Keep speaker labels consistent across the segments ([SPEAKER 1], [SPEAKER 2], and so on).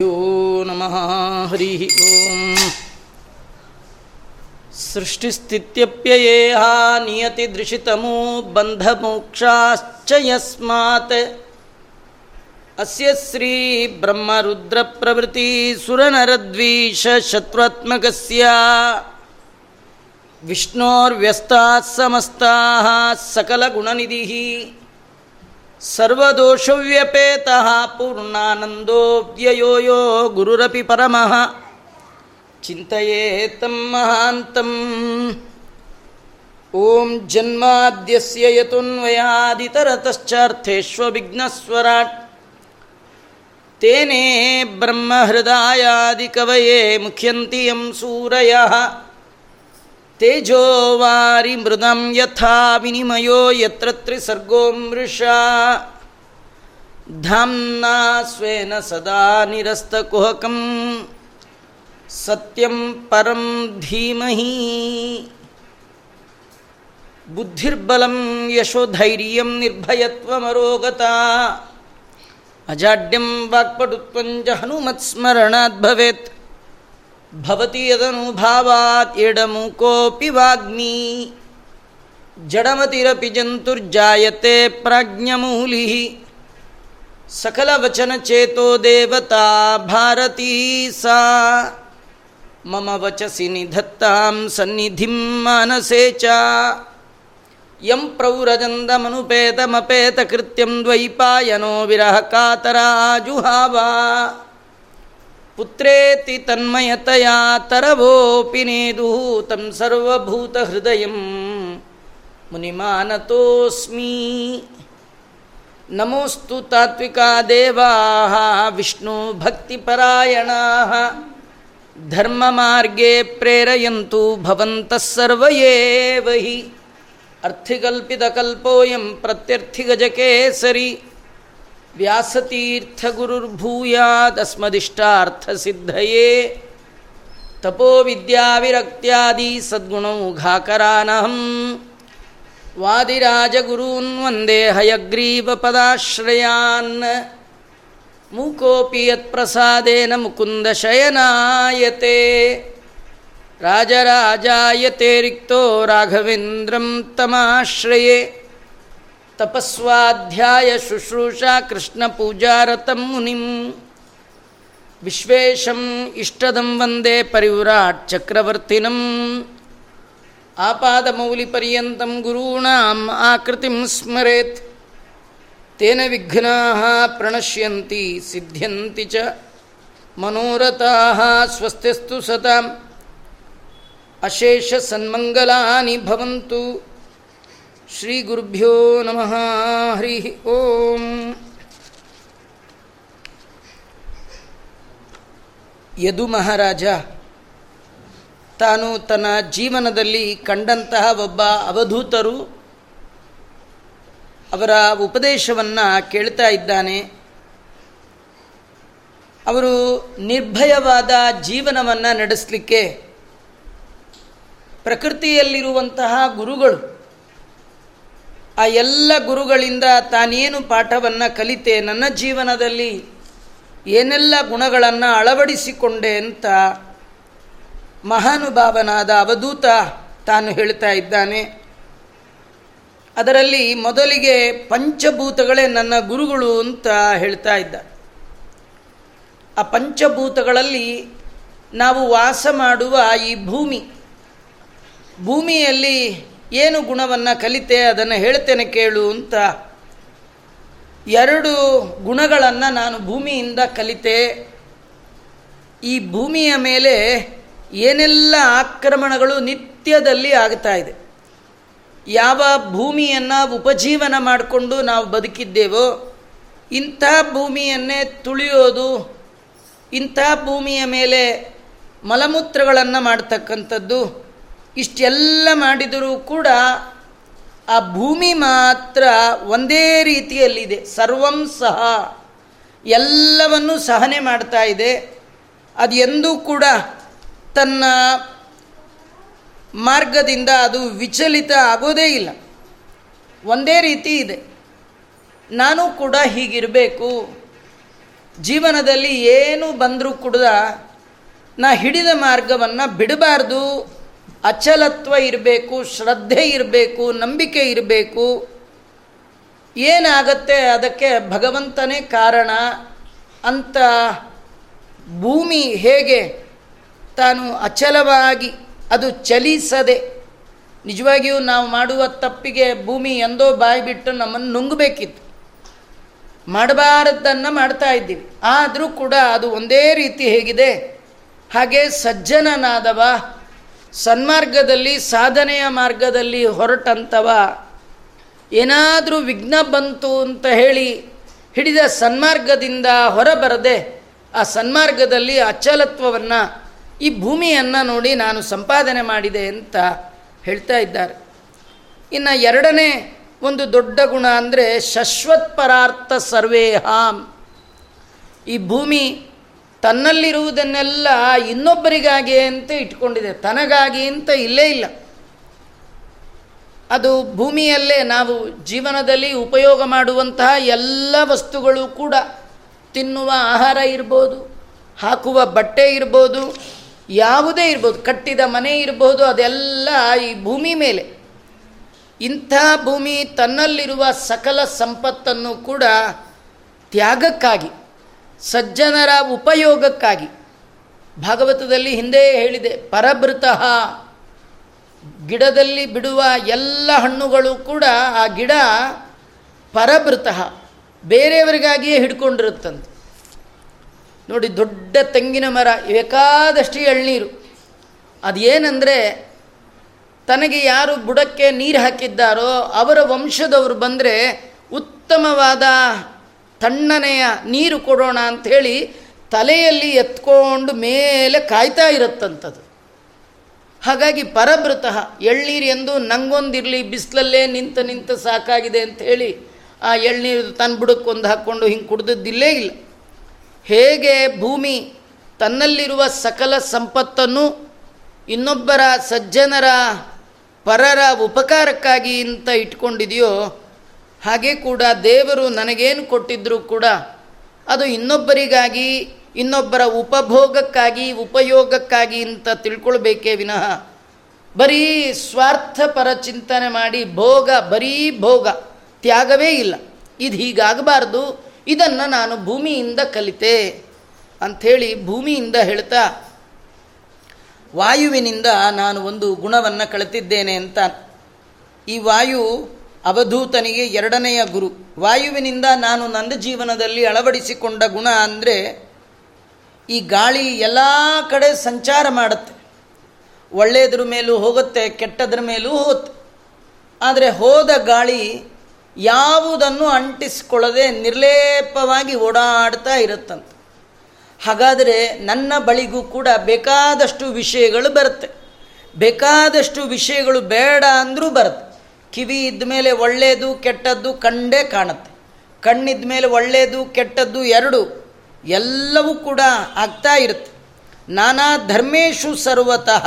[SPEAKER 1] यो नमः हरिः ॐ सृष्टिस्थित्यप्ययेहा नियतिदृशितमो बन्धमोक्षाश्च यस्मात् अस्य श्रीब्रह्मरुद्रप्रभृतिसुरनरद्वीषशत्रुत्मकस्य विष्णोर्व्यस्ताः समस्ताः सकलगुणनिधिः ಸರ್ವದೋಷವ್ಯಪೇತ ಪೂರ್ಣಾನಂದೋಪ್ಯಯೋ ಯೋ ಗುರುರಪಿ ಪರಮಃ. ಚಿಂತೆಯೇ ಮಹಾಂತಂ. ಓಂ ಜನ್ಮಾದ್ಯಸ್ಯ ಯತುನ್ವಯಾದಿತರತಶ್ಚಾರ್ಥೇಷ್ವವಿಘ್ನಸ್ವರಾಟ್ ತೇನೇ ಬ್ರಹ್ಮಹೃದಯಾದಿಕವಯೇ ಮುಖ್ಯಂತಿ ಯಂ ಸೂರಯಃ. तेजो वारिमृदं यथा विनिमयो यत्र त्रिसर्गो मृषा। धाम्ना स्वेन सदा निरस्तकुहकं सत्यं परं धीमहि। बुद्धिर्बलं यशोधैर्यं निर्भयत्वमरोगता। अजाड्यं वाक्पटुत्वं च ಭವತಿ ಯದನುಭಾವಾತ್ ಎಡಮು ಕೋಪಿ ವಾಗ್ಮಿ ಜಡಮತಿರಪಿ ಜಂತುರ್ಜಾಯತೆ ಪ್ರಾಜ್ಞಮೂಲಿ ಸಕಲ ವಚನ ಚೇತೋ ದೇವತಾ ಭಾರತೀ ಸಾ ಮಮ ವಚಸಿ ನಿಧತ್ತಾಂ ಸನ್ನಿಧಿಂ ಮಾನಸೇ ಚ ಯಂ ಪ್ರೌರಜಂದಮನುಪೇತಮಪೇತ ಕೃತ್ಯಂ ದ್ವೈಪಾಯನೋ ವಿರಹ ಕಾತರ ಆಜುಹಾವ ಪುತ್ರೇತಿ ತನ್ಮಯತಯಾ ತರವೋಪಿ ನೇದು ತಂ ಸರ್ವಭೂತ ಹೃದಯ ಮುನಿಮಾನತೋಸ್ಮಿ. ನಮೋಸ್ತು ತಾತ್ವಿಕಾ ದೇವಾ ವಿಷ್ಣು ಭಕ್ತಿಪರಾಯಣ ಧರ್ಮ ಮಾರ್ಗೇ ಪ್ರೇರಯಂತು ಭವಂತಃ ಸರ್ವಯೇವ ಹಿ ಅರ್ಥಿಕಲ್ಪಿತಕಲ್ಪೋಯಂ ಪ್ರತ್ಯರ್ಥಿಗಜಕೇಸರಿ ವ್ಯಾಸತೀರ್ಥಗುರುರ್ಭೂಯಾದಸ್ಮದಿಷ್ಟಾರ್ಥಸಿದ್ಧಯೇ. ತಪೋವಿದ್ಯಾವಿರಕ್ತ್ಯಾದಿ ಸದ್ಗುಣೌಘಾಕರಾನಹಂ ವಾದಿರಾಜಗುರೂನ್ ವಂದೇ ಹಯಗ್ರೀವಪದಾಶ್ರಯಾನ್ ಮೂಕೋಪಿ ಯತ್ಪ್ರಸಾದೇನ ಮುಕುಂದಶಯನಾಯತೆ ರಾಜರಾಜಾಯತೆ ರಿಕ್ತೋ ರಾಘವೇಂದ್ರಂ ತಮಾಶ್ರಯೇ. ತಪಸ್ವಾಧ್ಯಾಯ ಶುಶ್ರೂಷಾ ಕೃಷ್ಣ ಪೂಜಾರತಂ ಮುನಿಂ. ವಿಶ್ವೇಶಂ ಇಷ್ಟದಂ ವಂದೇ ಪರಿವ್ರಾಟ್ ಚಕ್ರವರ್ತಿನಂ. ಆಪಾದಮೌಲಿಪರ್ಯಂತಂ ಗುರೂಣಾಂ ಆಕೃತಿಂ ಸ್ಮರೆತ್. ತೇನ ವಿಘ್ನಾ ಪ್ರಣಶ್ಯಂತಿ ಸಿದ್ಧ್ಯಂತಿ ಚ. ಮನೋರಥಾ ಸ್ವಸ್ತಿಸ್ತು ಸತಾಂ ಅಶೇಷ ಸನ್ಮಂಗಲಾನಿ ಭವಂತು. ಶ್ರೀಗುರುಭ್ಯೋ ನಮಃ ಹರಿ ಓಂ ಯದು ಮಹಾರಾಜ ತಾನು ತನ್ನ ಜೀವನದಲ್ಲಿ ಕಂಡಂತಹ ಒಬ್ಬ ಅವಧೂತರು ಅವರ ಉಪದೇಶವನ್ನು ಕೇಳ್ತಾ ಇದ್ದಾನೆ. ಅವರು ನಿರ್ಭಯವಾದ ಜೀವನವನ್ನು ನಡೆಸಲಿಕ್ಕೆ ಪ್ರಕೃತಿಯಲ್ಲಿರುವಂತಹ ಗುರುಗಳು ಆ ಎಲ್ಲ ಗುರುಗಳಿಂದ ತಾನೇನು ಪಾಠವನ್ನು ಕಲಿತೆ ನನ್ನ ಜೀವನದಲ್ಲಿ ಏನೆಲ್ಲ ಗುಣಗಳನ್ನು ಅಳವಡಿಸಿಕೊಂಡೆ ಅಂತ ಮಹಾನುಭಾವನಾದ ಅವಧೂತ ತಾನು ಹೇಳ್ತಾ ಇದ್ದಾನೆ. ಅದರಲ್ಲಿ ಮೊದಲಿಗೆ ಪಂಚಭೂತಗಳೇ ನನ್ನ ಗುರುಗಳು ಅಂತ ಹೇಳ್ತಾ ಇದ್ದ. ಆ ಪಂಚಭೂತಗಳಲ್ಲಿ ನಾವು ವಾಸ ಮಾಡುವ ಈ ಭೂಮಿ. ಭೂಮಿಯಲ್ಲಿ ಏನು ಗುಣವನ್ನು ಕಲಿತೆ ಅದನ್ನು ಹೇಳ್ತೇನೆ ಕೇಳು ಅಂತ ಎರಡು ಗುಣಗಳನ್ನು ನಾನು ಭೂಮಿಯಿಂದ ಕಲಿತೆ. ಈ ಭೂಮಿಯ ಮೇಲೆ ಏನೆಲ್ಲ ಆಕ್ರಮಣಗಳು ನಿತ್ಯದಲ್ಲಿ ಆಗ್ತಾ ಇದೆ. ಯಾವ ಭೂಮಿಯನ್ನು ಉಪಜೀವನ ಮಾಡಿಕೊಂಡು ನಾವು ಬದುಕಿದ್ದೇವೋ, ಇಂಥ ಭೂಮಿಯನ್ನೇ ತುಳಿಯೋದು, ಇಂಥ ಭೂಮಿಯ ಮೇಲೆ ಮಲಮೂತ್ರಗಳನ್ನು ಮಾಡ್ತಕ್ಕಂಥದ್ದು ಇಷ್ಟೆಲ್ಲ ಮಾಡಿದರೂ ಕೂಡ ಆ ಭೂಮಿ ಮಾತ್ರ ಒಂದೇ ರೀತಿಯಲ್ಲಿದೆ. ಸರ್ವಂ ಸಹ. ಎಲ್ಲವನ್ನು ಸಹನೆ ಮಾಡ್ತಾ ಇದೆ. ಅದು ಎಂದೂ ಕೂಡ ತನ್ನ ಮಾರ್ಗದಿಂದ ಅದು ವಿಚಲಿತ ಆಗೋದೇ ಇಲ್ಲ. ಒಂದೇ ರೀತಿ ಇದೆ. ನಾನು ಕೂಡ ಹೀಗಿರಬೇಕು. ಜೀವನದಲ್ಲಿ ಏನು ಬಂದರೂ ಕೂಡ ನಾ ಹಿಡಿದ ಮಾರ್ಗವನ್ನು ಬಿಡಬಾರ್ದು. ಅಚಲತ್ವ ಇರಬೇಕು, ಶ್ರದ್ಧೆ ಇರಬೇಕು, ನಂಬಿಕೆ ಇರಬೇಕು. ಏನಾಗತ್ತೆ ಅದಕ್ಕೆ ಭಗವಂತನೇ ಕಾರಣ ಅಂತ ಭೂಮಿ ಹೇಗೆ ತಾನು ಅಚಲವಾಗಿ ಅದು ಚಲಿಸದೆ, ನಿಜವಾಗಿಯೂ ನಾವು ಮಾಡುವ ತಪ್ಪಿಗೆ ಭೂಮಿ ಎಂದೋ ಬಾಯಿ ಬಿಟ್ಟು ನಮ್ಮನ್ನು ನುಂಗಬೇಕಿತ್ತು. ಮಾಡಬಾರದ್ದನ್ನು ಮಾಡ್ತಾ ಇದ್ದೀವಿ. ಆದರೂ ಕೂಡ ಅದು ಒಂದೇ ರೀತಿ ಹೇಗಿದೆ. ಹಾಗೆ ಸಜ್ಜನನಾದವ ಸನ್ಮಾರ್ಗದಲ್ಲಿ, ಸಾಧನೆಯ ಮಾರ್ಗದಲ್ಲಿ ಹೊರಟಂತವ. ಏನಾದರೂ ವಿಘ್ನ ಬಂತು ಅಂತ ಹೇಳಿ ಹಿಡಿದ ಸನ್ಮಾರ್ಗದಿಂದ ಹೊರಬರದೆ ಆ ಸನ್ಮಾರ್ಗದಲ್ಲಿ ಅಚಲತ್ವವನ್ನು, ಈ ಭೂಮಿಯನ್ನು ನೋಡಿ ನಾನು ಸಂಪಾದನೆ ಮಾಡಿದೆ ಅಂತ ಹೇಳ್ತಾ ಇದ್ದಾರೆ. ಇನ್ನು ಎರಡನೇ ಒಂದು ದೊಡ್ಡ ಗುಣ ಅಂದರೆ ಶಶ್ವತ್ ಪರಾರ್ಥ ಸರ್ವೇಹಾಂ. ಈ ಭೂಮಿ ತನ್ನಲ್ಲಿರುವುದನ್ನೆಲ್ಲ ಇನ್ನೊಬ್ಬರಿಗಾಗಿ ಅಂತ ಇಟ್ಕೊಂಡಿದೆ. ತನಗಾಗಿ ಅಂತ ಇಲ್ಲೇ ಇಲ್ಲ. ಅದು ಭೂಮಿಯಲ್ಲೇ ನಾವು ಜೀವನದಲ್ಲಿ ಉಪಯೋಗ ಮಾಡುವಂತಹ ಎಲ್ಲ ವಸ್ತುಗಳು ಕೂಡ ತಿನ್ನುವ ಆಹಾರ ಇರ್ಬೋದು, ಹಾಕುವ ಬಟ್ಟೆ ಇರ್ಬೋದು, ಯಾವುದೇ ಇರ್ಬೋದು, ಕಟ್ಟಿದ ಮನೆ ಇರ್ಬೋದು, ಅದೆಲ್ಲ ಈ ಭೂಮಿ ಮೇಲೆ. ಇಂಥ ಭೂಮಿ ತನ್ನಲ್ಲಿರುವ ಸಕಲ ಸಂಪತ್ತನ್ನು ಕೂಡ ತ್ಯಾಗಕ್ಕಾಗಿ ಸಜ್ಜನರ ಉಪಯೋಗಕ್ಕಾಗಿ. ಭಾಗವತದಲ್ಲಿ ಹಿಂದೆ ಹೇಳಿದೆ, ಪರಭೃತಃ ಗಿಡದಲ್ಲಿ ಬಿಡುವ ಎಲ್ಲ ಹಣ್ಣುಗಳು ಕೂಡ ಆ ಗಿಡ ಪರಭೃತಃ ಬೇರೆಯವರಿಗಾಗಿಯೇ ಹಿಡ್ಕೊಂಡಿರುತ್ತಂತೆ. ನೋಡಿ, ದೊಡ್ಡ ತೆಂಗಿನ ಮರ, ಬೇಕಾದಷ್ಟು ಎಳ್ನೀರು. ಅದೇನೆಂದರೆ, ತನಗೆ ಯಾರು ಬುಡಕ್ಕೆ ನೀರು ಹಾಕಿದ್ದಾರೋ ಅವರ ವಂಶದವರು ಬಂದರೆ ಉತ್ತಮವಾದ ತಣ್ಣನೆಯ ನೀರು ಕೊಡೋಣ ಅಂಥೇಳಿ ತಲೆಯಲ್ಲಿ ಎತ್ಕೊಂಡು ಮೇಲೆ ಕಾಯ್ತಾ ಇರುತ್ತಂಥದ್ದು ಹಾಗಾಗಿ ಪರಭೃತಃ, ಎಳ್ನೀರು ಎಂದು ನಂಗೊಂದಿರಲಿ, ಬಿಸಿಲಲ್ಲೇ ನಿಂತ ನಿಂತ ಸಾಕಾಗಿದೆ ಅಂತ ಹೇಳಿ ಆ ಎಳ್ನೀರು ತನ್ನ ಬುಡಕ್ಕೊಂದು ಹಾಕ್ಕೊಂಡು ಹಿಂಗೆ ಕುಡ್ದದ್ದಿಲ್ಲೇ ಇಲ್ಲ. ಹೇಗೆ ಭೂಮಿ ತನ್ನಲ್ಲಿರುವ ಸಕಲ ಸಂಪತ್ತನ್ನು ಇನ್ನೊಬ್ಬರ ಸಜ್ಜನರ ಪರರ ಉಪಕಾರಕ್ಕಾಗಿ ಅಂತ ಇಟ್ಕೊಂಡಿದೆಯೋ ಹಾಗೆ ಕೂಡ ದೇವರು ನನಗೇನು ಕೊಟ್ಟಿದ್ದರೂ ಕೂಡ ಅದು ಇನ್ನೊಬ್ಬರಿಗಾಗಿ, ಇನ್ನೊಬ್ಬರ ಉಪಭೋಗಕ್ಕಾಗಿ, ಉಪಯೋಗಕ್ಕಾಗಿ ಅಂತ ತಿಳ್ಕೊಳ್ಬೇಕೇ ವಿನಃ. ಬರೀ ಸ್ವಾರ್ಥಪರ ಚಿಂತನೆ ಮಾಡಿ ಭೋಗ, ಬರೀ ಭೋಗ, ತ್ಯಾಗವೇ ಇಲ್ಲ. ಇದು ಹೀಗಾಗಬಾರ್ದು. ಇದನ್ನು ನಾನು ಭೂಮಿಯಿಂದ ಕಲಿತೆ ಅಂಥೇಳಿ ಭೂಮಿಯಿಂದ ಹೇಳ್ತಾ, ವಾಯುವಿನಿಂದ ನಾನು ಒಂದು ಗುಣವನ್ನು ಕಳೆತಿದ್ದೇನೆ ಅಂತ. ಈ ವಾಯು ಅವಧೂತನಿಗೆ ಎರಡನೆಯ ಗುರು. ವಾಯುವಿನಿಂದ ನಾನು ನನ್ನ ಜೀವನದಲ್ಲಿ ಅಳವಡಿಸಿಕೊಂಡ ಗುಣ ಅಂದರೆ ಈ ಗಾಳಿ ಎಲ್ಲ ಕಡೆ ಸಂಚಾರ ಮಾಡುತ್ತೆ. ಒಳ್ಳೆಯದ್ರ ಮೇಲೂ ಹೋಗುತ್ತೆ, ಕೆಟ್ಟದ್ರ ಮೇಲೂ ಹೋಗುತ್ತೆ. ಆದರೆ ಹೋದ ಗಾಳಿ ಯಾವುದನ್ನು ಅಂಟಿಸ್ಕೊಳ್ಳದೆ ನಿರ್ಲೇಪವಾಗಿ ಓಡಾಡ್ತಾ ಇರುತ್ತಂತೆ. ಹಾಗಾದರೆ ನನ್ನ ಬಳಿಗೂ ಕೂಡ ಬೇಕಾದಷ್ಟು ವಿಷಯಗಳು ಬರುತ್ತೆ. ಬೇಕಾದಷ್ಟು ವಿಷಯಗಳು ಬೇಡ ಅಂದರೂ ಬರುತ್ತೆ. ಕಿವಿ ಇದ್ದ ಮೇಲೆ ಒಳ್ಳೆಯದು ಕೆಟ್ಟದ್ದು ಕಂಡೇ ಕಾಣುತ್ತೆ. ಕಣ್ಣಿದ ಮೇಲೆ ಒಳ್ಳೆಯದು ಕೆಟ್ಟದ್ದು ಎರಡು, ಎಲ್ಲವೂ ಕೂಡ ಆಗ್ತಾ ಇರುತ್ತೆ. ನಾನಾ ಧರ್ಮೇಶು ಸರ್ವತಃ.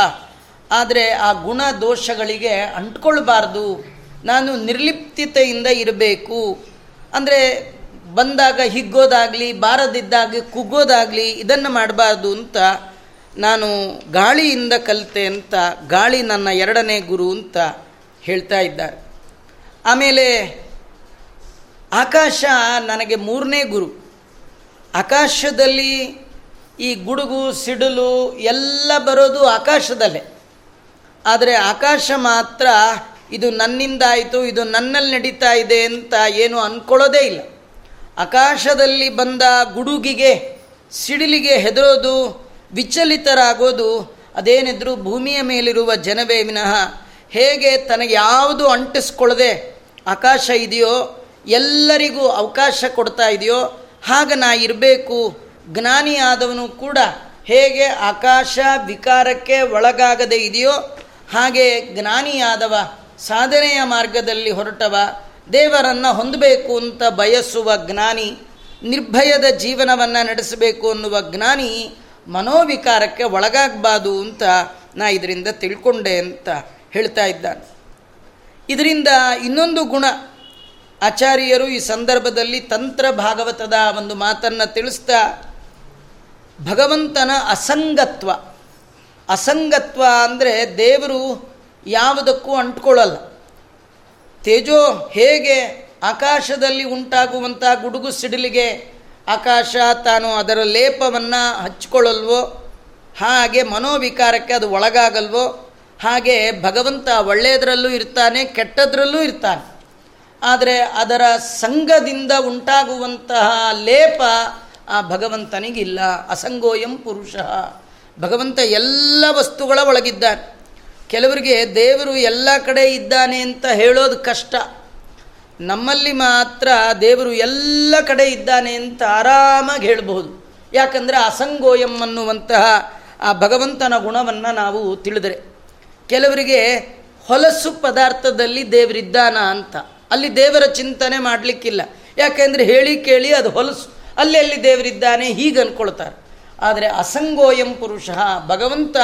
[SPEAKER 1] ಆದರೆ ಆ ಗುಣ ದೋಷಗಳಿಗೆ ಅಂಟ್ಕೊಳ್ಬಾರ್ದು. ನಾನು ನಿರ್ಲಿಪ್ತತೆಯಿಂದ ಇರಬೇಕು. ಅಂದರೆ ಬಂದಾಗ ಹಿಗ್ಗೋದಾಗಲಿ, ಬಾರದಿದ್ದಾಗ ಕುಗ್ಗೋದಾಗಲಿ ಇದನ್ನು ಮಾಡಬಾರ್ದು ಅಂತ ನಾನು ಗಾಳಿಯಿಂದ ಕಲಿತೆ ಅಂತ, ಗಾಳಿ ನನ್ನ ಎರಡನೇ ಗುರು ಅಂತ ಹೇಳ್ತಾ ಇದ್ದಾರೆ. ಆಮೇಲೆ ಆಕಾಶ ನನಗೆ ಮೂರನೇ ಗುರು. ಆಕಾಶದಲ್ಲಿ ಈ ಗುಡುಗು, ಸಿಡಿಲು ಎಲ್ಲ ಬರೋದು ಆಕಾಶದಲ್ಲೇ. ಆದರೆ ಆಕಾಶ ಮಾತ್ರ ಇದು ನನ್ನಿಂದ ಆಯಿತು ಇದು ನನ್ನಲ್ಲಿ ನಡೀತಾ ಇದೆ ಅಂತ ಏನು ಅಂದ್ಕೊಳ್ಳೋದೇ ಇಲ್ಲ. ಆಕಾಶದಲ್ಲಿ ಬಂದ ಗುಡುಗಿಗೆ, ಸಿಡಿಲಿಗೆ ಹೆದರೋದು, ವಿಚಲಿತರಾಗೋದು, ಅದೇನಿದ್ರೂ ಭೂಮಿಯ ಮೇಲಿರುವ ಜನವೇ ವಿನಃ ಹೇಗೆ ತನಗೆ ಯಾವುದು ಅಂಟಿಸ್ಕೊಳ್ಳದೆ ಆಕಾಶ ಇದೆಯೋ, ಎಲ್ಲರಿಗೂ ಅವಕಾಶ ಕೊಡ್ತಾ ಇದೆಯೋ, ಹಾಗೆ ನಾ ಇರಬೇಕು. ಜ್ಞಾನಿಯಾದವನು ಕೂಡ ಹೇಗೆ ಆಕಾಶ ವಿಕಾರಕ್ಕೆ ಒಳಗಾಗದೆ ಇದೆಯೋ, ಹಾಗೆ ಜ್ಞಾನಿಯಾದವ ಸಾಧನೆಯ ಮಾರ್ಗದಲ್ಲಿ ಹೊರಟವ, ದೇವರನ್ನು ಹೊಂದಬೇಕು ಅಂತ ಬಯಸುವ ಜ್ಞಾನಿ, ನಿರ್ಭಯದ ಜೀವನವನ್ನು ನಡೆಸಬೇಕು ಅನ್ನುವ ಜ್ಞಾನಿ ಮನೋವಿಕಾರಕ್ಕೆ ಒಳಗಾಗಬಾರ್ದು ಅಂತ ನಾ ಇದರಿಂದ ತಿಳ್ಕೊಂಡೆ ಅಂತ ಹೇಳ್ತಾ ಇದ್ದಾನೆ. ಇದರಿಂದ ಇನ್ನೊಂದು ಗುಣ, ಆಚಾರ್ಯರು ಈ ಸಂದರ್ಭದಲ್ಲಿ ತಂತ್ರ ಭಾಗವತದ ಒಂದು ಮಾತನ್ನು ತಿಳಿಸ್ತಾ, ಭಗವಂತನ ಅಸಂಗತ್ವ ಅಸಂಗತ್ವ ಅಂದರೆ ದೇವರು ಯಾವುದಕ್ಕೂ ಅಂಟ್ಕೊಳ್ಳಲ್ಲ. ತೇಜೋ ಹೇಗೆ ಆಕಾಶದಲ್ಲಿ ಉಂಟಾಗುವಂಥ ಗುಡುಗು ಸಿಡಿಲಿಗೆ ಆಕಾಶ ತಾನು ಅದರ ಲೇಪವನ್ನು ಹಚ್ಕೊಳ್ಳಲ್ವೋ, ಹಾಗೆ ಮನೋವಿಕಾರಕ್ಕೆ ಅದು ಒಳಗಾಗಲ್ವೋ ಹಾಗೆ ಭಗವಂತ ಒಳ್ಳೆಯದರಲ್ಲೂ ಇರ್ತಾನೆ, ಕೆಟ್ಟದ್ರಲ್ಲೂ ಇರ್ತಾನೆ. ಆದರೆ ಅದರ ಸಂಘದಿಂದ ಉಂಟಾಗುವಂತಹ ಲೇಪ ಆ ಭಗವಂತನಿಗಿಲ್ಲ. ಅಸಂಗೋಯಂ ಪುರುಷ. ಭಗವಂತ ಎಲ್ಲ ವಸ್ತುಗಳ ಒಳಗಿದ್ದಾನೆ. ಕೆಲವರಿಗೆ ದೇವರು ಎಲ್ಲ ಕಡೆ ಇದ್ದಾನೆ ಅಂತ ಹೇಳೋದು ಕಷ್ಟ. ನಮ್ಮಲ್ಲಿ ಮಾತ್ರ ದೇವರು ಎಲ್ಲ ಕಡೆ ಇದ್ದಾನೆ ಅಂತ ಆರಾಮಾಗಿ ಹೇಳಬಹುದು. ಯಾಕಂದರೆ ಅಸಂಗೋಯಂ ಅನ್ನುವಂತಹ ಆ ಭಗವಂತನ ಗುಣವನ್ನು ನಾವು ತಿಳಿದರೆ. ಕೆಲವರಿಗೆ ಹೊಲಸು ಪದಾರ್ಥದಲ್ಲಿ ದೇವರಿದ್ದಾನ ಅಂತ. ಅಲ್ಲಿ ದೇವರ ಚಿಂತನೆ ಮಾಡಲಿಕ್ಕಿಲ್ಲ. ಯಾಕೆಂದರೆ ಹೇಳಿ ಕೇಳಿ ಅದು ಹೊಲಸು. ಅಲ್ಲಿ ಅಲ್ಲಿ ದೇವರಿದ್ದಾನೆ ಹೀಗೆ ಅಂದ್ಕೊಳ್ತಾರೆ ಆದರೆ ಅಸಂಗೋಯಂ ಪುರುಷ, ಭಗವಂತ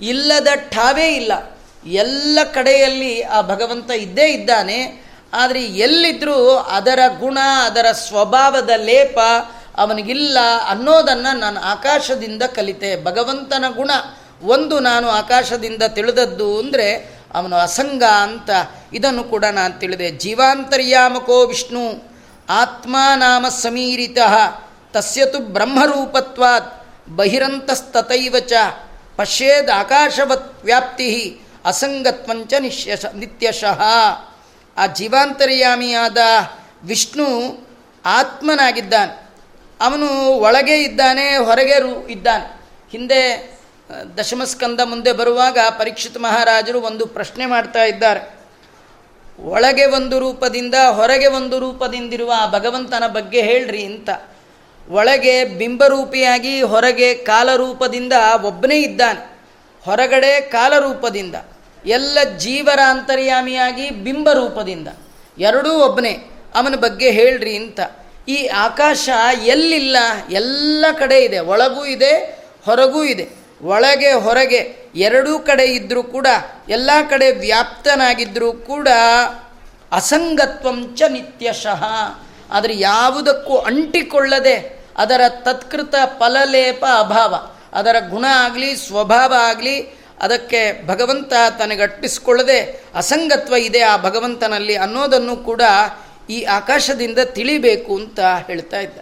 [SPEAKER 1] ಇಲ್ಲದ ಠಾವೇ ಇಲ್ಲ. ಎಲ್ಲ ಕಡೆಯಲ್ಲಿ ಆ ಭಗವಂತ ಇದ್ದೇ ಇದ್ದಾನೆ. ಆದರೆ ಎಲ್ಲಿದ್ದರೂ ಅದರ ಗುಣ, ಅದರ ಸ್ವಭಾವದ ಲೇಪ ಅವನಿಗಿಲ್ಲ ಅನ್ನೋದನ್ನು ನಾನು ಆಕಾಶದಿಂದ ಕಲಿತೆ. ಭಗವಂತನ ಗುಣ. ಒಂದು ನಾನು ಆಕಾಶದಿಂದ ತಿಳಿದದ್ದು ಅಂದರೆ ಅವನು ಅಸಂಗ ಅಂತ. ಇದನ್ನು ಕೂಡ ನಾನು ತಿಳಿದೆ. ಜೀವಾಂತರ್ಯಾಮಕೋ ವಿಷ್ಣು, ಆತ್ಮ ನಾಮ ಸಮೀರಿತ, ತಸ್ಯತು ಬ್ರಹ್ಮರೂಪತ್ವಾತ್ ಬಹಿರಂತಸ್ತೈವ ಚ ಪಶ್ಯೇದ್ ಆಕಾಶವತ್ ವ್ಯಾಪ್ತಿ ಅಸಂಗತ್ವಂಚ ನಿಶ್ಯಶ ನಿತ್ಯಶಃ. ಆ ಜೀವಾಂತರ್ಯಾಮಿಯಾದ ವಿಷ್ಣು ಆತ್ಮನಾಗಿದ್ದಾನೆ. ಅವನು ಒಳಗೆ ಇದ್ದಾನೆ, ಹೊರಗೆ ರೂ, ಇದ್ದಾನೆ. ಹಿಂದೆ ದಶಮಸ್ಕಂದ ಮುಂದೆ ಬರುವಾಗ ಪರೀಕ್ಷಿತ ಮಹಾರಾಜರು ಒಂದು ಪ್ರಶ್ನೆ ಮಾಡ್ತಾ ಇದ್ದಾರೆ. ಒಳಗೆ ಒಂದು ರೂಪದಿಂದ ಹೊರಗೆ ಒಂದು ರೂಪದಿಂದಿರುವ ಆ ಭಗವಂತನ ಬಗ್ಗೆ ಹೇಳ್ರಿ ಅಂತ. ಒಳಗೆ ಬಿಂಬರೂಪಿಯಾಗಿ ಹೊರಗೆ ಕಾಲರೂಪದಿಂದ ಒಬ್ಬನೇ ಇದ್ದಾನೆ. ಹೊರಗಡೆ ಕಾಲರೂಪದಿಂದ. ಎಲ್ಲ ಜೀವರ ಅಂತರ್ಯಾಮಿಯಾಗಿ ಬಿಂಬರೂಪದಿಂದ. ಎರಡೂ ಒಬ್ಬನೇ. ಅವನ ಬಗ್ಗೆ ಹೇಳ್ರಿ ಅಂತ. ಈ ಆಕಾಶ ಎಲ್ಲಿಲ್ಲ? ಎಲ್ಲ ಕಡೆ ಇದೆ. ಒಳಗೂ ಇದೆ, ಹೊರಗೂ ಇದೆ. ಒಳಗೆ ಹೊರಗೆ ಎರಡೂ ಕಡೆ ಇದ್ದರೂ ಕೂಡ, ಎಲ್ಲ ಕಡೆ ವ್ಯಾಪ್ತನಾಗಿದ್ದರೂ ಕೂಡ ಅಸಂಗತ್ವಂಚ ನಿತ್ಯಶಃ. ಆದರೆ ಯಾವುದಕ್ಕೂ ಅಂಟಿಕೊಳ್ಳದೆ ಅದರ ತತ್ಕೃತ ಫಲಲೇಪ ಅಭಾವ. ಅದರ ಗುಣ ಆಗಲಿ, ಸ್ವಭಾವ ಆಗಲಿ, ಅದಕ್ಕೆ ಭಗವಂತ ತನಗಟ್ಟಿಸಿಕೊಳ್ಳದೆ ಅಸಂಗತ್ವ ಇದೆ ಆ ಭಗವಂತನಲ್ಲಿ ಅನ್ನೋದನ್ನು ಕೂಡ ಈ ಆಕಾಶದಿಂದ ತಿಳಿಬೇಕು ಅಂತ ಹೇಳ್ತಾ ಇದ್ದ.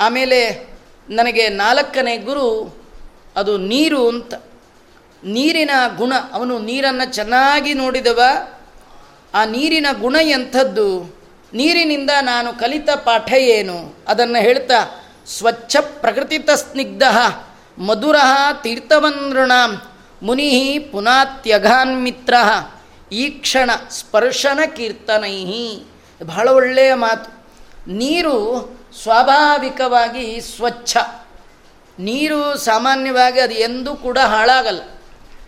[SPEAKER 1] ಆಮೇಲೆ ನನಗೆ ನಾಲ್ಕನೇ ಗುರು ಅದು ನೀರು ಅಂತ. ನೀರಿನ ಗುಣ, ಅವನು ನೀರನ್ನು ಚೆನ್ನಾಗಿ ನೋಡಿದವ. ಆ ನೀರಿನ ಗುಣ ಎಂಥದ್ದು? ನೀರಿನಿಂದ ನಾನು ಕಲಿತ ಪಾಠ ಏನು? ಅದನ್ನು ಹೇಳ್ತಾ, ಸ್ವಚ್ಛ ಪ್ರಕೃತಿತ ಸ್ನಿಗ್ಧ ಮಧುರ ತೀರ್ಥವಂದೃಣ ಮುನಿ ಪುನಾತ್ಯಘಾನ್ಮಿತ್ರ ಈ ಕ್ಷಣ ಸ್ಪರ್ಶನ ಕೀರ್ತನೈಹಿ. ಬಹಳ ಒಳ್ಳೆಯ ಮಾತು. ನೀರು ಸ್ವಾಭಾವಿಕವಾಗಿ ಸ್ವಚ್ಛ. ನೀರು ಸಾಮಾನ್ಯವಾಗಿ ಅದು ಎಂದೂ ಕೂಡ ಹಾಳಾಗಲ್ಲ.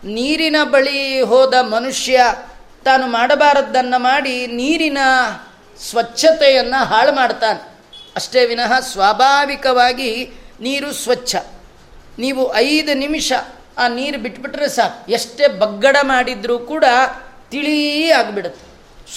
[SPEAKER 1] ನೀರಿನ ಬಳಿ ಹೋದ ಮನುಷ್ಯ ತಾನು ಮಾಡಬಾರದ್ದನ್ನು ಮಾಡಿ ನೀರಿನ ಸ್ವಚ್ಛತೆಯನ್ನು ಹಾಳು ಮಾಡ್ತಾನೆ. ಅಷ್ಟೇ ವಿನಃ ಸ್ವಾಭಾವಿಕವಾಗಿ ನೀರು ಸ್ವಚ್ಛ. ನೀವು ಐದು ನಿಮಿಷ ಆ ನೀರು ಬಿಟ್ಬಿಟ್ರೆ ಸಾಕು. ಎಷ್ಟೇ ಬಗ್ಗಡ ಮಾಡಿದರೂ ಕೂಡ ತಿಳಿ ಆಗಿಬಿಡುತ್ತೆ.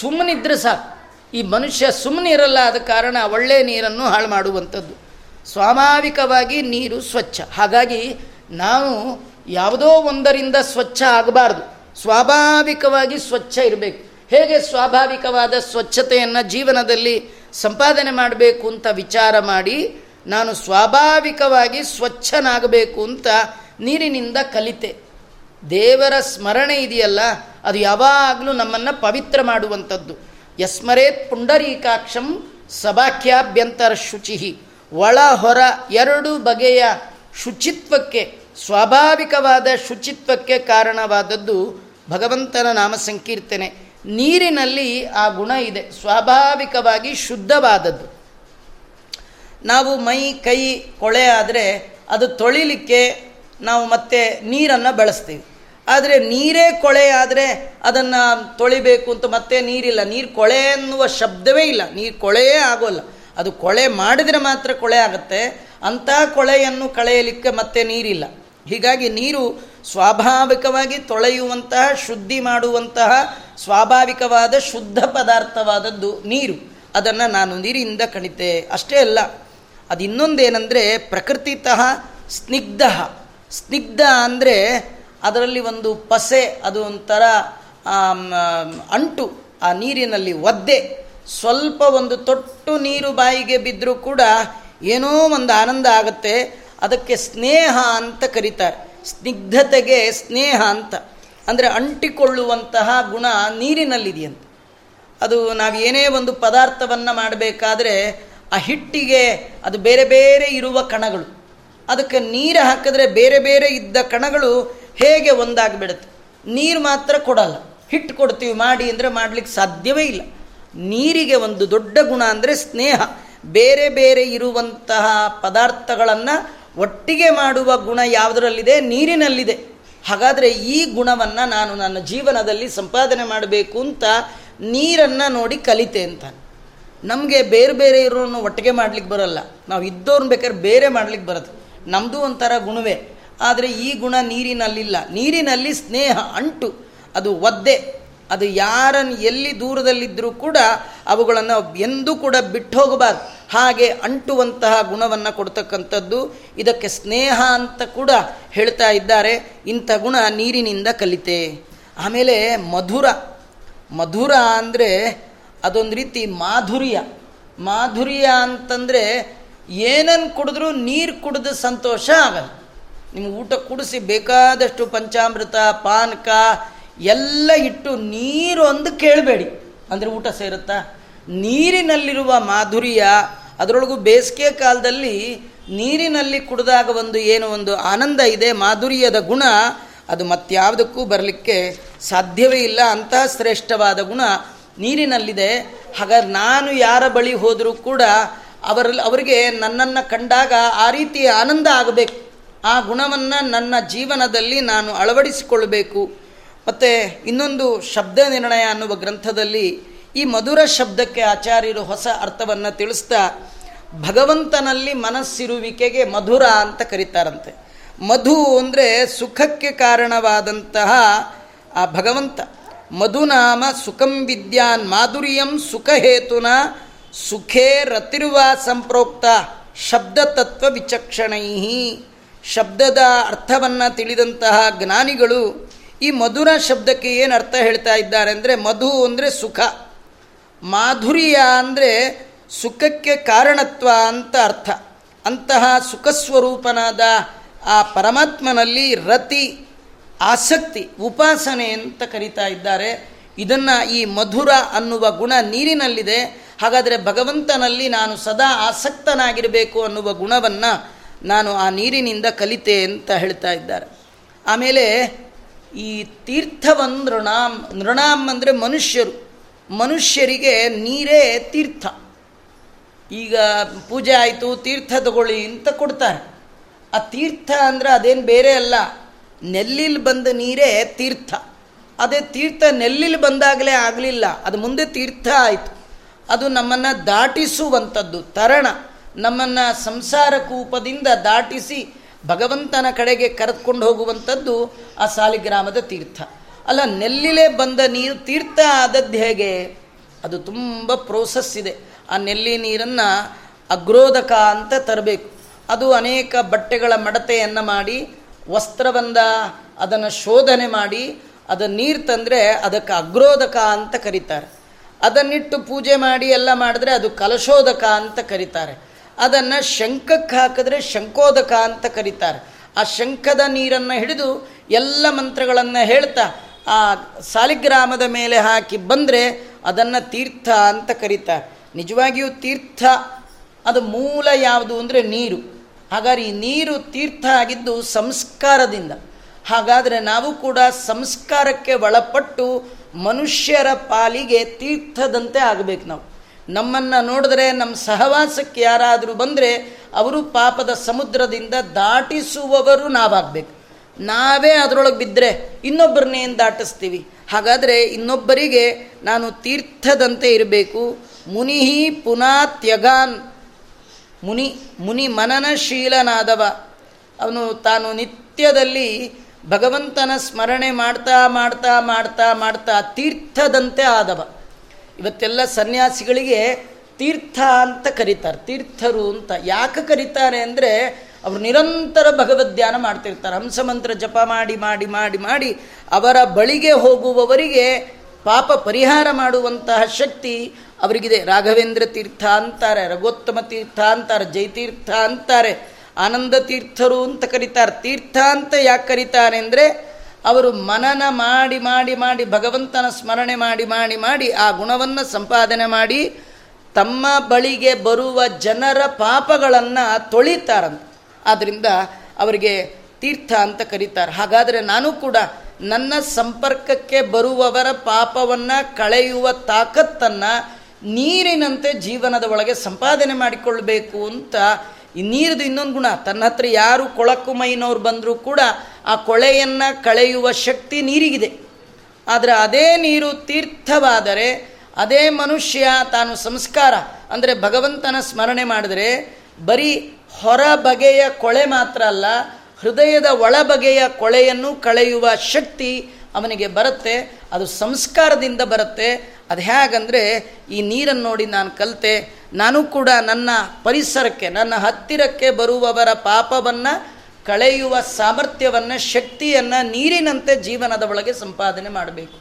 [SPEAKER 1] ಸುಮ್ಮನಿದ್ರೆ ಸಾಕು. ಈ ಮನುಷ್ಯ ಸುಮ್ಮನೆ ಇರಲ್ಲ ಆದ ಕಾರಣ ಒಳ್ಳೆ ನೀರನ್ನು ಹಾಳು ಮಾಡುವಂಥದ್ದು. ಸ್ವಾಭಾವಿಕವಾಗಿ ನೀರು ಸ್ವಚ್ಛ. ಹಾಗಾಗಿ ನಾವು ಯಾವುದೋ ಒಂದರಿಂದ ಸ್ವಚ್ಛ ಆಗಬಾರ್ದು. ಸ್ವಾಭಾವಿಕವಾಗಿ ಸ್ವಚ್ಛ ಇರಬೇಕು. ಹೇಗೆ ಸ್ವಾಭಾವಿಕವಾದ ಸ್ವಚ್ಛತೆಯನ್ನು ಜೀವನದಲ್ಲಿ ಸಂಪಾದನೆ ಮಾಡಬೇಕು ಅಂತ ವಿಚಾರ ಮಾಡಿ ನಾನು ಸ್ವಾಭಾವಿಕವಾಗಿ ಸ್ವಚ್ಛನಾಗಬೇಕು ಅಂತ ನೀರಿನಿಂದ ಕಲಿತೆ. ದೇವರ ಸ್ಮರಣೆ ಇದೆಯಲ್ಲ, ಅದು ಯಾವಾಗಲೂ ನಮ್ಮನ್ನು ಪವಿತ್ರ ಮಾಡುವಂಥದ್ದು. ಯಸ್ಮರೇತ್ ಪುಂಡರೀಕಾಕ್ಷಂ ಸಭಾಖ್ಯಾಭ್ಯಂತರ ಶುಚಿ ಒಳ ಹೊರ ಎರಡು ಬಗೆಯ ಶುಚಿತ್ವಕ್ಕೆ, ಸ್ವಾಭಾವಿಕವಾದ ಶುಚಿತ್ವಕ್ಕೆ ಕಾರಣವಾದದ್ದು ಭಗವಂತನ ನಾಮ ಸಂಕೀರ್ತನೆ. ನೀರಿನಲ್ಲಿ ಆ ಗುಣ ಇದೆ, ಸ್ವಾಭಾವಿಕವಾಗಿ ಶುದ್ಧವಾದದ್ದು. ನಾವು ಮೈ, ಕೈ, ಕೊಳೆ ಆದರೆ ಅದು ತೊಳಿಲಿಕ್ಕೆ ನಾವು ಮತ್ತೆ ನೀರನ್ನು ಬಳಸ್ತೀವಿ. ಆದರೆ ನೀರೇ ಕೊಳೆ ಆದರೆ ಅದನ್ನು ತೊಳಿಬೇಕು ಅಂತ ಮತ್ತೆ ನೀರಿಲ್ಲ. ನೀರು ಕೊಳೆ ಅನ್ನುವ ಶಬ್ದವೇ ಇಲ್ಲ. ನೀರು ಕೊಳೆಯೇ ಆಗೋಲ್ಲ. ಅದು ಕೊಳೆ ಮಾಡಿದರೆ ಮಾತ್ರ ಕೊಳೆ ಆಗುತ್ತೆ. ಅಂಥ ಕೊಳೆಯನ್ನು ಕಳೆಯಲಿಕ್ಕೆ ಮತ್ತೆ ನೀರಿಲ್ಲ. ಹೀಗಾಗಿ ನೀರು ಸ್ವಾಭಾವಿಕವಾಗಿ ತೊಳೆಯುವಂತಹ, ಶುದ್ಧಿ ಮಾಡುವಂತಹ, ಸ್ವಾಭಾವಿಕವಾದ ಶುದ್ಧ ಪದಾರ್ಥವಾದದ್ದು ನೀರು. ಅದನ್ನು ನಾನು ನೀರಿನಿಂದ ಕಣಿತೆ. ಅಷ್ಟೇ ಅಲ್ಲ ಅದು ಇನ್ನೊಂದೇನೆಂದರೆ ಪ್ರಕೃತಿತಃ ಸ್ನಿಗ್ಧ. ಸ್ನಿಗ್ಧ ಅಂದರೆ ಅದರಲ್ಲಿ ಒಂದು ಪಸೆ, ಅದು ಒಂಥರ ಅಂಟು, ಆ ನೀರಿನಲ್ಲಿ ಒದ್ದೆ. ಸ್ವಲ್ಪ ಒಂದು ತೊಟ್ಟು ನೀರು ಬಾಯಿಗೆ ಬಿದ್ದರೂ ಕೂಡ ಏನೋ ಒಂದು ಆನಂದ ಆಗುತ್ತೆ. ಅದಕ್ಕೆ ಸ್ನೇಹ ಅಂತ ಕರೀತಾರೆ. ಸ್ನಿಗ್ಧತೆಗೆ ಸ್ನೇಹ ಅಂತ. ಅಂದರೆ ಅಂಟಿಕೊಳ್ಳುವಂತಹ ಗುಣ ನೀರಿನಲ್ಲಿದೆಯಂತೆ. ಅದು ನಾವು ಏನೇ ಒಂದು ಪದಾರ್ಥವನ್ನು ಮಾಡಬೇಕಾದ್ರೆ ಆ ಹಿಟ್ಟಿಗೆ ಅದು ಬೇರೆ ಬೇರೆ ಇರುವ ಕಣಗಳು. ಅದಕ್ಕೆ ನೀರು ಹಾಕಿದ್ರೆ ಬೇರೆ ಬೇರೆ ಇದ್ದ ಕಣಗಳು ಹೇಗೆ ಒಂದಾಗಿಬಿಡುತ್ತೆ. ನೀರು ಮಾತ್ರ ಕೊಡಲ್ಲ. ಹಿಟ್ಟು ಕೊಡ್ತೀವಿ, ಮಾಡಿ ಅಂದರೆ ಮಾಡಲಿಕ್ಕೆ ಸಾಧ್ಯವೇ ಇಲ್ಲ. ನೀರಿಗೆ ಒಂದು ದೊಡ್ಡ ಗುಣ ಅಂದರೆ ಸ್ನೇಹ. ಬೇರೆ ಬೇರೆ ಇರುವಂತಹ ಪದಾರ್ಥಗಳನ್ನು ಒಟ್ಟಿಗೆ ಮಾಡುವ ಗುಣ ಯಾವುದರಲ್ಲಿದೆ? ನೀರಿನಲ್ಲಿದೆ. ಹಾಗಾದರೆ ಈ ಗುಣವನ್ನು ನಾನು ನನ್ನ ಜೀವನದಲ್ಲಿ ಸಂಪಾದನೆ ಮಾಡಬೇಕು ಅಂತ ನೀರನ್ನು ನೋಡಿ ಕಲಿತೆ ಅಂತ ನಮಗೆ ಬೇರೆ ಬೇರೆ ಇರೋನು ಒಟ್ಟಿಗೆ ಮಾಡ್ಲಿಕ್ಕೆ ಬರೋಲ್ಲ. ನಾವು ಇದ್ದವ್ರನ್ನ ಬೇಕಾದ್ರೆ ಬೇರೆ ಮಾಡ್ಲಿಕ್ಕೆ ಬರುತ್ತೆ. ನಮ್ಮದು ಒಂಥರ ಗುಣವೇ. ಆದರೆ ಈ ಗುಣ ನೀರಿನಲ್ಲಿಲ್ಲ. ನೀರಿನಲ್ಲಿ ಸ್ನೇಹ, ಅಂಟು. ಅದು ಒದ್ದೆ. ಅದು ಯಾರನ್ನು ಎಲ್ಲಿ ದೂರದಲ್ಲಿದ್ದರೂ ಕೂಡ ಅವುಗಳನ್ನು ಎಂದೂ ಕೂಡ ಬಿಟ್ಟು ಹೋಗಬಾರ್ದು. ಹಾಗೆ ಅಂಟುವಂತಹ ಗುಣವನ್ನು ಕೊಡ್ತಕ್ಕಂಥದ್ದು ಇದಕ್ಕೆ ಸ್ನೇಹ ಅಂತ ಕೂಡ ಹೇಳ್ತಾ ಇದ್ದಾರೆ. ಇಂಥ ಗುಣ ನೀರಿನಿಂದ ಕಲಿತೆ. ಆಮೇಲೆ ಮಧುರ. ಮಧುರ ಅಂದರೆ ಅದೊಂದು ರೀತಿ ಮಾಧುರ್ಯ. ಮಾಧುರ್ಯ ಅಂತಂದರೆ ಏನನ್ನು ಕುಡಿದ್ರೂ ನೀರು ಕುಡಿದ ಸಂತೋಷ ಆಗಲ್ಲ. ನಿಮ್ಗೆ ಊಟ ಕುಡಿಸಿ ಬೇಕಾದಷ್ಟು ಪಂಚಾಮೃತ, ಪಾನಕ ಎಲ್ಲ ಇಟ್ಟು ನೀರು ಅಂದು ಕೇಳಬೇಡಿ. ಅಂದರೆ ಊಟ ಸೇರುತ್ತಾ? ನೀರಿನಲ್ಲಿರುವ ಮಾಧುರ್ಯ, ಅದರೊಳಗೂ ಬೇಸಿಗೆ ಕಾಲದಲ್ಲಿ ನೀರಿನಲ್ಲಿ ಕುಡಿದಾಗ ಒಂದು ಏನು ಒಂದು ಆನಂದ ಇದೆ, ಮಾಧುರ್ಯದ ಗುಣ, ಅದು ಮತ್ಯಾವುದಕ್ಕೂ ಬರಲಿಕ್ಕೆ ಸಾಧ್ಯವೇ ಇಲ್ಲ. ಅಂತಹ ಶ್ರೇಷ್ಠವಾದ ಗುಣ ನೀರಿನಲ್ಲಿದೆ. ಹಾಗಾದ್ರೆ ನಾನು ಯಾರ ಬಳಿ ಹೋದರೂ ಕೂಡ ಅವರಲ್ಲಿ ಅವರಿಗೆ ನನ್ನನ್ನು ಕಂಡಾಗ ಆ ರೀತಿ ಆನಂದ ಆಗಬೇಕು. ಆ ಗುಣವನ್ನು ನನ್ನ ಜೀವನದಲ್ಲಿ ನಾನು ಅಳವಡಿಸಿಕೊಳ್ಳಬೇಕು. ಮತ್ತು ಇನ್ನೊಂದು ಶಬ್ದ ನಿರ್ಣಯ ಅನ್ನುವ ಗ್ರಂಥದಲ್ಲಿ ಈ ಮಧುರ ಶಬ್ದಕ್ಕೆ ಆಚಾರ್ಯರು ಹೊಸ ಅರ್ಥವನ್ನು ತಿಳಿಸ್ತಾ, ಭಗವಂತನಲ್ಲಿ ಮನಸ್ಸಿರುವಿಕೆಗೆ ಮಧುರ ಅಂತ ಕರೀತಾರಂತೆ. ಮಧು ಅಂದರೆ ಸುಖಕ್ಕೆ ಕಾರಣವಾದಂತಹ ಆ ಭಗವಂತ. ಮಧುನಾಮ ಸುಖಂ ವಿದ್ಯಾನ್ ಮಾಧುರ್ಯಂ ಸುಖಹೇತುನ ಸುಖೇ ರತಿರುವ ಸಂಪ್ರೋಕ್ತ ಶಬ್ದ ತತ್ವ ವಿಚಕ್ಷಣೈ ಶಬ್ದದ ಅರ್ಥವನ್ನು ತಿಳಿದಂತಹ ಜ್ಞಾನಿಗಳು ಈ ಮಧುರ ಶಬ್ದಕ್ಕೆ ಏನು ಅರ್ಥ ಹೇಳ್ತಾ ಇದ್ದಾರೆ ಅಂದರೆ ಮಧು ಅಂದರೆ ಸುಖ. ಮಾಧುರ್ಯ ಅಂದರೆ ಸುಖಕ್ಕೆ ಕಾರಣತ್ವ ಅಂತ ಅರ್ಥ. ಅಂತಹ ಸುಖಸ್ವರೂಪನಾದ ಆ ಪರಮಾತ್ಮನಲ್ಲಿ ರತಿ, ಆಸಕ್ತಿ, ಉಪಾಸನೆ ಅಂತ ಕರೀತಾ ಇದ್ದಾರೆ. ಇದನ್ನು ಈ ಮಧುರ ಅನ್ನುವ ಗುಣ ನೀರಿನಲ್ಲಿದೆ. ಹಾಗಾದರೆ ಭಗವಂತನಲ್ಲಿ ನಾನು ಸದಾ ಆಸಕ್ತನಾಗಿರಬೇಕು ಅನ್ನುವ ಗುಣವನ್ನು ನಾನು ಆ ನೀರಿನಿಂದ ಕಲಿತೆ ಅಂತ ಹೇಳ್ತಾ ಇದ್ದಾರೆ. ಆಮೇಲೆ ಈ ತೀರ್ಥವನ್ ನೃಣಾಮ್ ನೃಣಾಮ್ ಅಂದರೆ ಮನುಷ್ಯರು. ಮನುಷ್ಯರಿಗೆ ನೀರೇ ತೀರ್ಥ. ಈಗ ಪೂಜೆ ಆಯಿತು, ತೀರ್ಥ ತಗೊಳ್ಳಿ ಅಂತ ಕೊಡ್ತಾರೆ. ಆ ತೀರ್ಥ ಅಂದರೆ ಅದೇನು ಬೇರೆ ಅಲ್ಲ, ನೆಲ್ಲಿಲಿ ಬಂದ ನೀರೇ ತೀರ್ಥ. ಅದೇ ತೀರ್ಥ ನೆಲ್ಲಿಲಿ ಬಂದಾಗಲೇ ಆಗಲಿಲ್ಲ, ಅದು ಮುಂದೆ ತೀರ್ಥ ಆಯಿತು. ಅದು ನಮ್ಮನ್ನು ದಾಟಿಸುವಂಥದ್ದು ತರಣ. ನಮ್ಮನ್ನು ಸಂಸಾರ ಕೂಪದಿಂದ ದಾಟಿಸಿ ಭಗವಂತನ ಕಡೆಗೆ ಕರೆದುಕೊಂಡು ಹೋಗುವಂಥದ್ದು ಆ ಸಾಲಿಗ್ರಾಮದ ತೀರ್ಥ. ಅಲ್ಲ, ನೆಲ್ಲಿಲೇ ಬಂದ ನೀರು ತೀರ್ಥ ಆದದ್ದು ಹೇಗೆ? ಅದು ತುಂಬ ಪ್ರೋಸೆಸ್ ಇದೆ. ಆ ನೆಲ್ಲಿ ನೀರನ್ನು ಅಗ್ರೋದಕ ಅಂತ ತರಬೇಕು. ಅದು ಅನೇಕ ಬಟ್ಟೆಗಳ ಮಡತೆಯನ್ನು ಮಾಡಿ ವಸ್ತ್ರವಂದ ಅದನ್ನು ಶೋಧನೆ ಮಾಡಿ, ಅದು ನೀರು ತಂದರೆ ಅದಕ್ಕೆ ಅಗ್ರೋದಕ ಅಂತ ಕರೀತಾರೆ. ಅದನ್ನಿಟ್ಟು ಪೂಜೆ ಮಾಡಿ ಎಲ್ಲ ಮಾಡಿದ್ರೆ ಅದು ಕಲಶೋದಕ ಅಂತ ಕರೀತಾರೆ. ಅದನ್ನು ಶಂಖಕ್ಕೆ ಹಾಕಿದ್ರೆ ಶಂಕೋದಕ ಅಂತ ಕರೀತಾರೆ. ಆ ಶಂಖದ ನೀರನ್ನು ಹಿಡಿದು ಎಲ್ಲ ಮಂತ್ರಗಳನ್ನು ಹೇಳ್ತಾ, ಆ ಸಾಲಿಗ್ರಾಮದ ಮೇಲೆ ಹಾಕಿ ಬಂದರೆ ಅದನ್ನು ತೀರ್ಥ ಅಂತ ಕರೀತಾರೆ. ನಿಜವಾಗಿಯೂ ತೀರ್ಥ, ಅದು ಮೂಲ ಯಾವುದು ಅಂದರೆ ನೀರು. ಹಾಗಾದ್ರೆ ಈ ನೀರು ತೀರ್ಥ ಆಗಿದ್ದು ಸಂಸ್ಕಾರದಿಂದ. ಹಾಗಾದರೆ ನಾವು ಕೂಡ ಸಂಸ್ಕಾರಕ್ಕೆ ಒಳಪಟ್ಟು ಮನುಷ್ಯರ ಪಾಲಿಗೆ ತೀರ್ಥದಂತೆ ಆಗಬೇಕು ನಾವು. ನಮ್ಮನ್ನು ನೋಡಿದ್ರೆ ನಮ್ಮ ಸಹವಾಸಕ್ಕೆ ಯಾರಾದರೂ ಬಂದರೆ ಅವರು ಪಾಪದ ಸಮುದ್ರದಿಂದ ದಾಟಿಸುವವರು ನಾವಾಗಬೇಕು. ನಾವೇ ಅದರೊಳಗೆ ಬಿದ್ದರೆ ಇನ್ನೊಬ್ಬರನ್ನೇನು ದಾಟಿಸ್ತೀವಿ. ಹಾಗಾದರೆ ಇನ್ನೊಬ್ಬರಿಗೆ ನಾನು ತೀರ್ಥದಂತೆ ಇರಬೇಕು. ಮುನಿಹಿ ಪುನಾ ತ್ಯಗಾನ್. ಮುನಿ ಮುನಿ ಮನನಶೀಲನಾದವ. ಅವನು ತಾನು ನಿತ್ಯದಲ್ಲಿ ಭಗವಂತನ ಸ್ಮರಣೆ ಮಾಡ್ತಾ ಮಾಡ್ತಾ ಮಾಡ್ತಾ ಮಾಡ್ತಾ ತೀರ್ಥದಂತೆ ಆದವ. ಇವತ್ತೆಲ್ಲ ಸನ್ಯಾಸಿಗಳಿಗೆ ತೀರ್ಥ ಅಂತ ಕರೀತಾರೆ. ತೀರ್ಥರು ಅಂತ ಯಾಕೆ ಕರೀತಾರೆ ಅಂದರೆ ಅವರು ನಿರಂತರ ಭಗವದ್ ಧ್ಯಾನ ಮಾಡ್ತಿರ್ತಾರೆ. ಹಂಸಮಂತ್ರ ಜಪ ಮಾಡಿ ಮಾಡಿ ಮಾಡಿ ಮಾಡಿ ಅವರ ಬಳಿಗೆ ಹೋಗುವವರಿಗೆ ಪಾಪ ಪರಿಹಾರ ಮಾಡುವಂತಹ ಶಕ್ತಿ ಅವರಿಗಿದೆ. ರಾಘವೇಂದ್ರ ತೀರ್ಥ ಅಂತಾರೆ, ರಘೋತ್ತಮ ತೀರ್ಥ ಅಂತಾರೆ, ಜಯತೀರ್ಥ ಅಂತಾರೆ. ಆನಂದ ತೀರ್ಥರು ಅಂತ ಕರೀತಾರೆ. ತೀರ್ಥ ಅಂತ ಯಾಕೆ ಕರೀತಾರೆ ಅಂದರೆ ಅವರು ಮನನ ಮಾಡಿ ಮಾಡಿ ಮಾಡಿ, ಭಗವಂತನ ಸ್ಮರಣೆ ಮಾಡಿ ಮಾಡಿ ಮಾಡಿ ಆ ಗುಣವನ್ನು ಸಂಪಾದನೆ ಮಾಡಿ ತಮ್ಮ ಬಳಿಗೆ ಬರುವ ಜನರ ಪಾಪಗಳನ್ನು ತೊಳಿತಾರಂತ. ಆದ್ದರಿಂದ ಅವರಿಗೆ ತೀರ್ಥ ಅಂತ ಕರೀತಾರೆ. ಹಾಗಾದರೆ ನಾನು ಕೂಡ ನನ್ನ ಸಂಪರ್ಕಕ್ಕೆ ಬರುವವರ ಪಾಪವನ್ನು ಕಳೆಯುವ ತಾಕತ್ತನ್ನು ನೀರಿನಂತೆ ಜೀವನದ ಒಳಗೆ ಸಂಪಾದನೆ ಮಾಡಿಕೊಳ್ಬೇಕು ಅಂತ ಈ ನೀರದು ಇನ್ನೊಂದು ಗುಣ. ತನ್ನ ಹತ್ರ ಯಾರು ಕೊಳಕು ಮೈನವ್ರು ಬಂದರೂ ಕೂಡ ಆ ಕೊಳೆಯನ್ನು ಕಳೆಯುವ ಶಕ್ತಿ ನೀರಿಗಿದೆ. ಆದರೆ ಅದೇ ನೀರು ತೀರ್ಥವಾದರೆ ಅದೇ ಮನುಷ್ಯ ತಾನು ಸಂಸ್ಕಾರ, ಅಂದರೆ ಭಗವಂತನ ಸ್ಮರಣೆ ಮಾಡಿದರೆ ಬರೀ ಹೊರ ಬಗೆಯ ಕೊಳೆ ಮಾತ್ರ ಅಲ್ಲ, ಹೃದಯದ ಒಳ ಬಗೆಯ ಕೊಳೆಯನ್ನು ಕಳೆಯುವ ಶಕ್ತಿ ಅವನಿಗೆ ಬರುತ್ತೆ, ಅದು ಸಂಸ್ಕಾರದಿಂದ ಬರುತ್ತೆ. ಅದು ಹೇಗಂದರೆ ಈ ನೀರನ್ನು ನೋಡಿ ನಾನು ಕಲಿತೆ, ನಾನು ಕೂಡ ನನ್ನ ಪರಿಸರಕ್ಕೆ, ನನ್ನ ಹತ್ತಿರಕ್ಕೆ ಬರುವವರ ಪಾಪವನ್ನು ಕಳೆಯುವ ಸಾಮರ್ಥ್ಯವನ್ನು, ಶಕ್ತಿಯನ್ನು, ನೀರಿನಂತೆ ಜೀವನದ ಒಳಗೆ ಸಂಪಾದನೆ ಮಾಡಬೇಕು.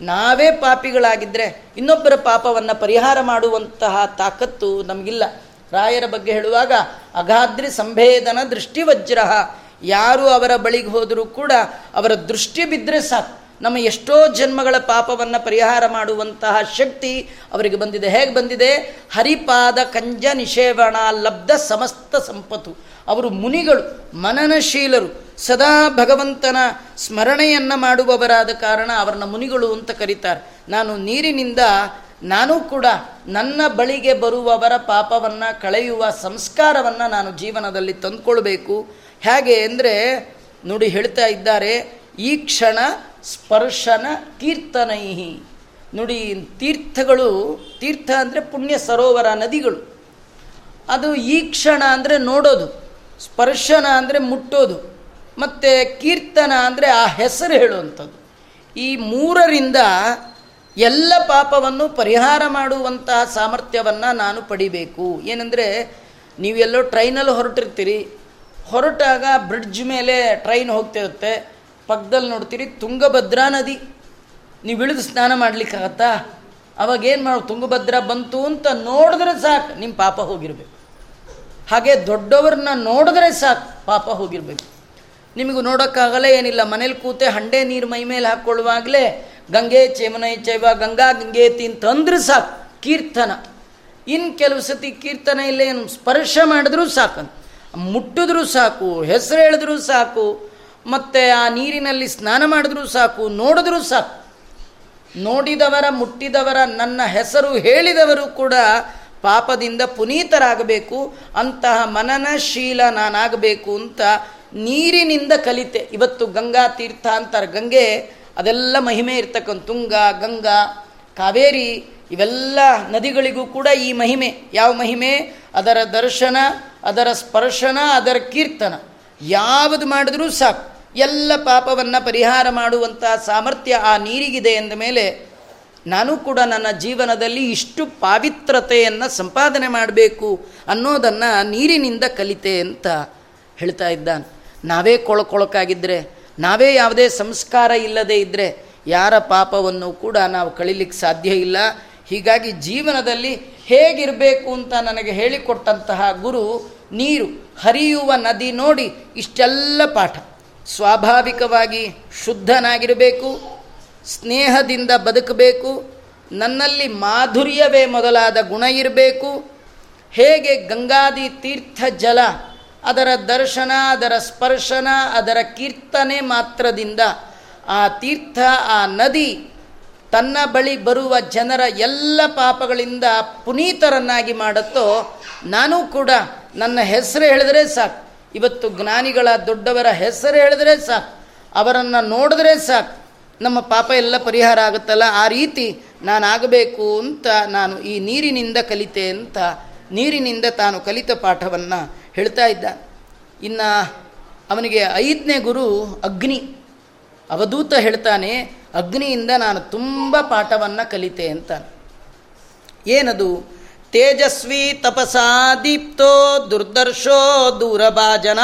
[SPEAKER 1] ನಾವೇ ಪಾಪಿಗಳಾಗಿದ್ದರೆ ಇನ್ನೊಬ್ಬರ ಪಾಪವನ್ನು ಪರಿಹಾರ ಮಾಡುವಂತಹ ತಾಕತ್ತು ನಮಗಿಲ್ಲ. ರಾಯರ ಬಗ್ಗೆ ಹೇಳುವಾಗ, ಅಗಾದ್ರಿ ಸಂಭೇದನ ದೃಷ್ಟಿವಜ್ರ ಯಾರು ಅವರ ಬಳಿಗೆ ಹೋದರೂ ಕೂಡ ಅವರ ದೃಷ್ಟಿ ಬಿದ್ದರೆ ಸಾಕು. ನಮ್ಮ ಎಷ್ಟೋ ಜನ್ಮಗಳ ಪಾಪವನ್ನು ಪರಿಹಾರ ಮಾಡುವಂತಹ ಶಕ್ತಿ ಅವರಿಗೆ ಬಂದಿದೆ. ಹೇಗೆ ಬಂದಿದೆ? ಹರಿಪಾದ ಕಂಜ ನಿಷೇವಣ ಲಬ್ಧ ಸಮಸ್ತ ಸಂಪತ್ತು. ಅವರು ಮುನಿಗಳು, ಮನನಶೀಲರು, ಸದಾ ಭಗವಂತನ ಸ್ಮರಣೆಯನ್ನು ಮಾಡುವವರಾದ ಕಾರಣ ಅವರನ್ನ ಮುನಿಗಳು ಅಂತ ಕರೀತಾರೆ. ನಾನು ನೀರಿನಿಂದ ನಾನು ಕೂಡ ನನ್ನ ಬಳಿಗೆ ಬರುವವರ ಪಾಪವನ್ನು ಕಳೆಯುವ ಸಂಸ್ಕಾರವನ್ನು ನಾನು ಜೀವನದಲ್ಲಿ ತಂದುಕೊಳ್ಬೇಕು. ಹೇಗೆ ಅಂದರೆ, ನೋಡಿ ಹೇಳ್ತಾ ಇದ್ದಾರೆ, ಈ ಕ್ಷಣ ಸ್ಪರ್ಶನ ಕೀರ್ತನೈಹಿ. ನೋಡಿ ತೀರ್ಥಗಳು, ತೀರ್ಥ ಅಂದರೆ ಪುಣ್ಯ ಸರೋವರ ನದಿಗಳು. ಅದು ಈ ಕ್ಷಣ ಅಂದರೆ ನೋಡೋದು, ಸ್ಪರ್ಶನ ಅಂದರೆ ಮುಟ್ಟೋದು, ಮತ್ತು ಕೀರ್ತನ ಅಂದರೆ ಆ ಹೆಸರು ಹೇಳುವಂಥದ್ದು. ಈ ಮೂರರಿಂದ ಎಲ್ಲ ಪಾಪವನ್ನು ಪರಿಹಾರ ಮಾಡುವಂತಹ ಸಾಮರ್ಥ್ಯವನ್ನು ನಾನು ಪಡಿಬೇಕು. ಏನಂದರೆ, ನೀವೆಲ್ಲೋ ಟ್ರೈನಲ್ಲಿ ಹೊರಟಿರ್ತೀರಿ, ಹೊರಟಾಗ ಬ್ರಿಡ್ಜ್ ಮೇಲೆ ಟ್ರೈನ್ ಹೋಗ್ತಿರುತ್ತೆ ಪಕ್ಕದಲ್ಲಿ ನೋಡ್ತೀರಿ, ತುಂಗಭದ್ರಾ ನದಿ. ನೀವು ಇಳಿದು ಸ್ನಾನ ಮಾಡಲಿಕ್ಕಾಗತ್ತಾ? ಅವಾಗ ಏನು ಮಾಡೋ, ತುಂಗಭದ್ರಾ ಬಂತು ಅಂತ ನೋಡಿದ್ರೆ ಸಾಕು ನಿಮ್ಮ ಪಾಪ ಹೋಗಿರ್ಬೇಕು. ಹಾಗೆ ದೊಡ್ಡವ್ರನ್ನ ನೋಡಿದ್ರೆ ಸಾಕು, ಪಾಪ ಹೋಗಿರ್ಬೇಕು. ನಿಮಗೂ ನೋಡೋಕ್ಕಾಗಲ್ಲ ಏನಿಲ್ಲ, ಮನೇಲಿ ಕೂತೆ ಹಂಡೆ ನೀರು ಮೈ ಮೇಲೆ ಹಾಕ್ಕೊಳ್ಳುವಾಗಲೇ ಗಂಗೆ ಚೇಮನೈ ಚೈವ ಗಂಗಾ ಗಂಗೆ ತಿಂತಂದ್ರೆ ಸಾಕು, ಕೀರ್ತನ. ಇನ್ನು ಕೆಲವು ಸತಿ ಕೀರ್ತನ ಇಲ್ಲ ಏನು ಸ್ಪರ್ಶ ಮಾಡಿದ್ರೂ ಸಾಕು ಮುಟ್ಟಿದ್ರೂ ಸಾಕು, ಹೆಸರು ಹೇಳಿದ್ರೂ ಸಾಕು. ಮತ್ತು ಆ ನೀರಿನಲ್ಲಿ ಸ್ನಾನ ಮಾಡಿದ್ರೂ ಸಾಕು, ನೋಡಿದ್ರೂ ಸಾಕು. ನೋಡಿದವರ, ಮುಟ್ಟಿದವರ, ನನ್ನ ಹೆಸರು ಹೇಳಿದವರು ಕೂಡ ಪಾಪದಿಂದ ಪುನೀತರಾಗಬೇಕು, ಅಂತಹ ಮನನಶೀಲ ನಾನಾಗಬೇಕು ಅಂತ ನೀರಿನಿಂದ ಕಲಿತೆ. ಇವತ್ತು ಗಂಗಾ ತೀರ್ಥ ಅಂತಾರೆ, ಗಂಗೆ, ಅದೆಲ್ಲ ಮಹಿಮೆ ಇರ್ತಕ್ಕಂಥ ತುಂಗ, ಗಂಗಾ, ಕಾವೇರಿ, ಇವೆಲ್ಲ ನದಿಗಳಿಗೂ ಕೂಡ ಈ ಮಹಿಮೆ. ಯಾವ ಮಹಿಮೆ? ಅದರ ದರ್ಶನ, ಅದರ ಸ್ಪರ್ಶನ, ಅದರ ಕೀರ್ತನ. ಯಾವುದು ಮಾಡಿದ್ರೂ ಸಾಕು. ಎಲ್ಲ ಪಾಪವನ್ನು ಪರಿಹಾರ ಮಾಡುವಂಥ ಸಾಮರ್ಥ್ಯ ಆ ನೀರಿಗಿದೆ ಎಂದ ಮೇಲೆ ನಾನು ಕೂಡ ನನ್ನ ಜೀವನದಲ್ಲಿ ಇಷ್ಟು ಪಾವಿತ್ರತೆಯನ್ನು ಸಂಪಾದನೆ ಮಾಡಬೇಕು ಅನ್ನೋದನ್ನು ನೀರಿನಿಂದ ಕಲಿತೆ ಅಂತ ಹೇಳ್ತಾ ಇದ್ದಾನೆ. ನಾವೇ ಕೊಳಕೊಳಕಾಗಿದ್ದರೆ ನಾವೇ ಯಾವುದೇ ಸಂಸ್ಕಾರ ಇಲ್ಲದೇ ಇದ್ದರೆ ಯಾರ ಪಾಪವನ್ನು ಕೂಡ ನಾವು ಕಳಿಲಿಕ್ಕೆ ಸಾಧ್ಯ ಇಲ್ಲ. ಹೀಗಾಗಿ ಜೀವನದಲ್ಲಿ ಹೇಗಿರಬೇಕು ಅಂತ ನನಗೆ ಹೇಳಿಕೊಟ್ಟಂತಹ ಗುರು ನೀರು, ಹರಿಯುವ ನದಿ ನೋಡಿ ಇಷ್ಟೆಲ್ಲ ಪಾಠ. ಸ್ವಾಭಾವಿಕವಾಗಿ ಶುದ್ಧನಾಗಿರಬೇಕು, ಸ್ನೇಹದಿಂದ ಬದುಕಬೇಕು, ನನ್ನಲ್ಲಿ ಮಾಧುರ್ಯವೇ ಮೊದಲಾದ ಗುಣ ಇರಬೇಕು. ಹೇಗೆ ಗಂಗಾದಿ ತೀರ್ಥ ಜಲ, ಅದರ ದರ್ಶನ, ಅದರ ಸ್ಪರ್ಶನ, ಅದರ ಕೀರ್ತನೆ ಮಾತ್ರದಿಂದ ಆ ತೀರ್ಥ, ಆ ನದಿ ತನ್ನ ಬಳಿ ಬರುವ ಜನರ ಎಲ್ಲ ಪಾಪಗಳಿಂದ ಪುನೀತರನ್ನಾಗಿ ಮಾಡುತ್ತೋ, ನಾನು ಕೂಡ ನನ್ನ ಹೆಸರು ಹೇಳಿದರೆ ಸಾಕು. ಇವತ್ತು ಜ್ಞಾನಿಗಳ ದೊಡ್ಡವರ ಹೆಸರು ಹೇಳಿದ್ರೆ ಸಾಕು. ಅವರನ್ನು ನೋಡಿದ್ರೆ ಸಾಕು. ನಮ್ಮ ಪಾಪ ಎಲ್ಲ ಪರಿಹಾರ ಆಗುತ್ತಲ್ಲ? ಆ ರೀತಿ ನಾನಾಗಬೇಕು ಅಂತ ನಾನು ಈ ನೀರಿನಿಂದ ಕಲಿತೆ ಅಂತ ನೀರಿನಿಂದ ತಾನು ಕಲಿತ ಪಾಠವನ್ನು ಹೇಳ್ತಾ ಇದ್ದ ಇನ್ನು ಅವನಿಗೆ ಐದನೇ ಗುರು ಅಗ್ನಿ. ಅವಧೂತ ಹೇಳ್ತಾನೆ, ಅಗ್ನಿಯಿಂದ ನಾನು ತುಂಬ ಪಾಠವನ್ನು ಕಲಿತೆ ಅಂತ ಏನದು? ತೇಜಸ್ವಿ ತಪಸಾ ದೀಪ್ತೋ ದುರ್ದರ್ಶೋ ದೂರಭಾಜನ.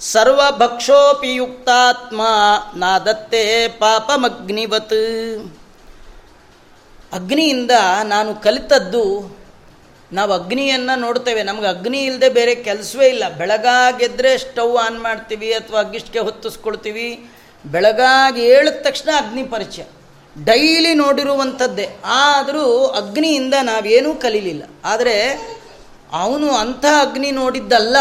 [SPEAKER 1] ಸರ್ವಭಕ್ಷೋಪಿ ಯುಕ್ತಾತ್ಮ ನಾದತ್ತೆ ಪಾಪಮಗ್ನಿವತ್. ಅಗ್ನಿಯಿಂದ ನಾನು ಕಲಿತದ್ದು ನಾವು ಅಗ್ನಿಯನ್ನು ನೋಡ್ತೇವೆ. ನಮ್ಗೆ ಅಗ್ನಿ ಇಲ್ಲದೆ ಬೇರೆ ಕೆಲಸವೇ ಇಲ್ಲ. ಬೆಳಗಾಗೆದ್ರೆ ಸ್ಟವ್ ಆನ್ ಮಾಡ್ತೀವಿ ಅಥವಾ ಅಗ್ಗಿಷ್ಟಿಗೆ ಹೊತ್ತಿಸ್ಕೊಳ್ತೀವಿ. ಬೆಳಗಾಗಿ ಏಳಿದ ತಕ್ಷಣ ಅಗ್ನಿ ಪರಿಚಯ. ಡೈಲಿ ನೋಡಿರುವಂಥದ್ದೇ ಆದರೂ ಅಗ್ನಿಯಿಂದ ನಾವೇನೂ ಕಲೀಲಿಲ್ಲ. ಆದರೆ ಅವನು ಅಂಥ ಅಗ್ನಿ ನೋಡಿದ್ದಲ್ಲ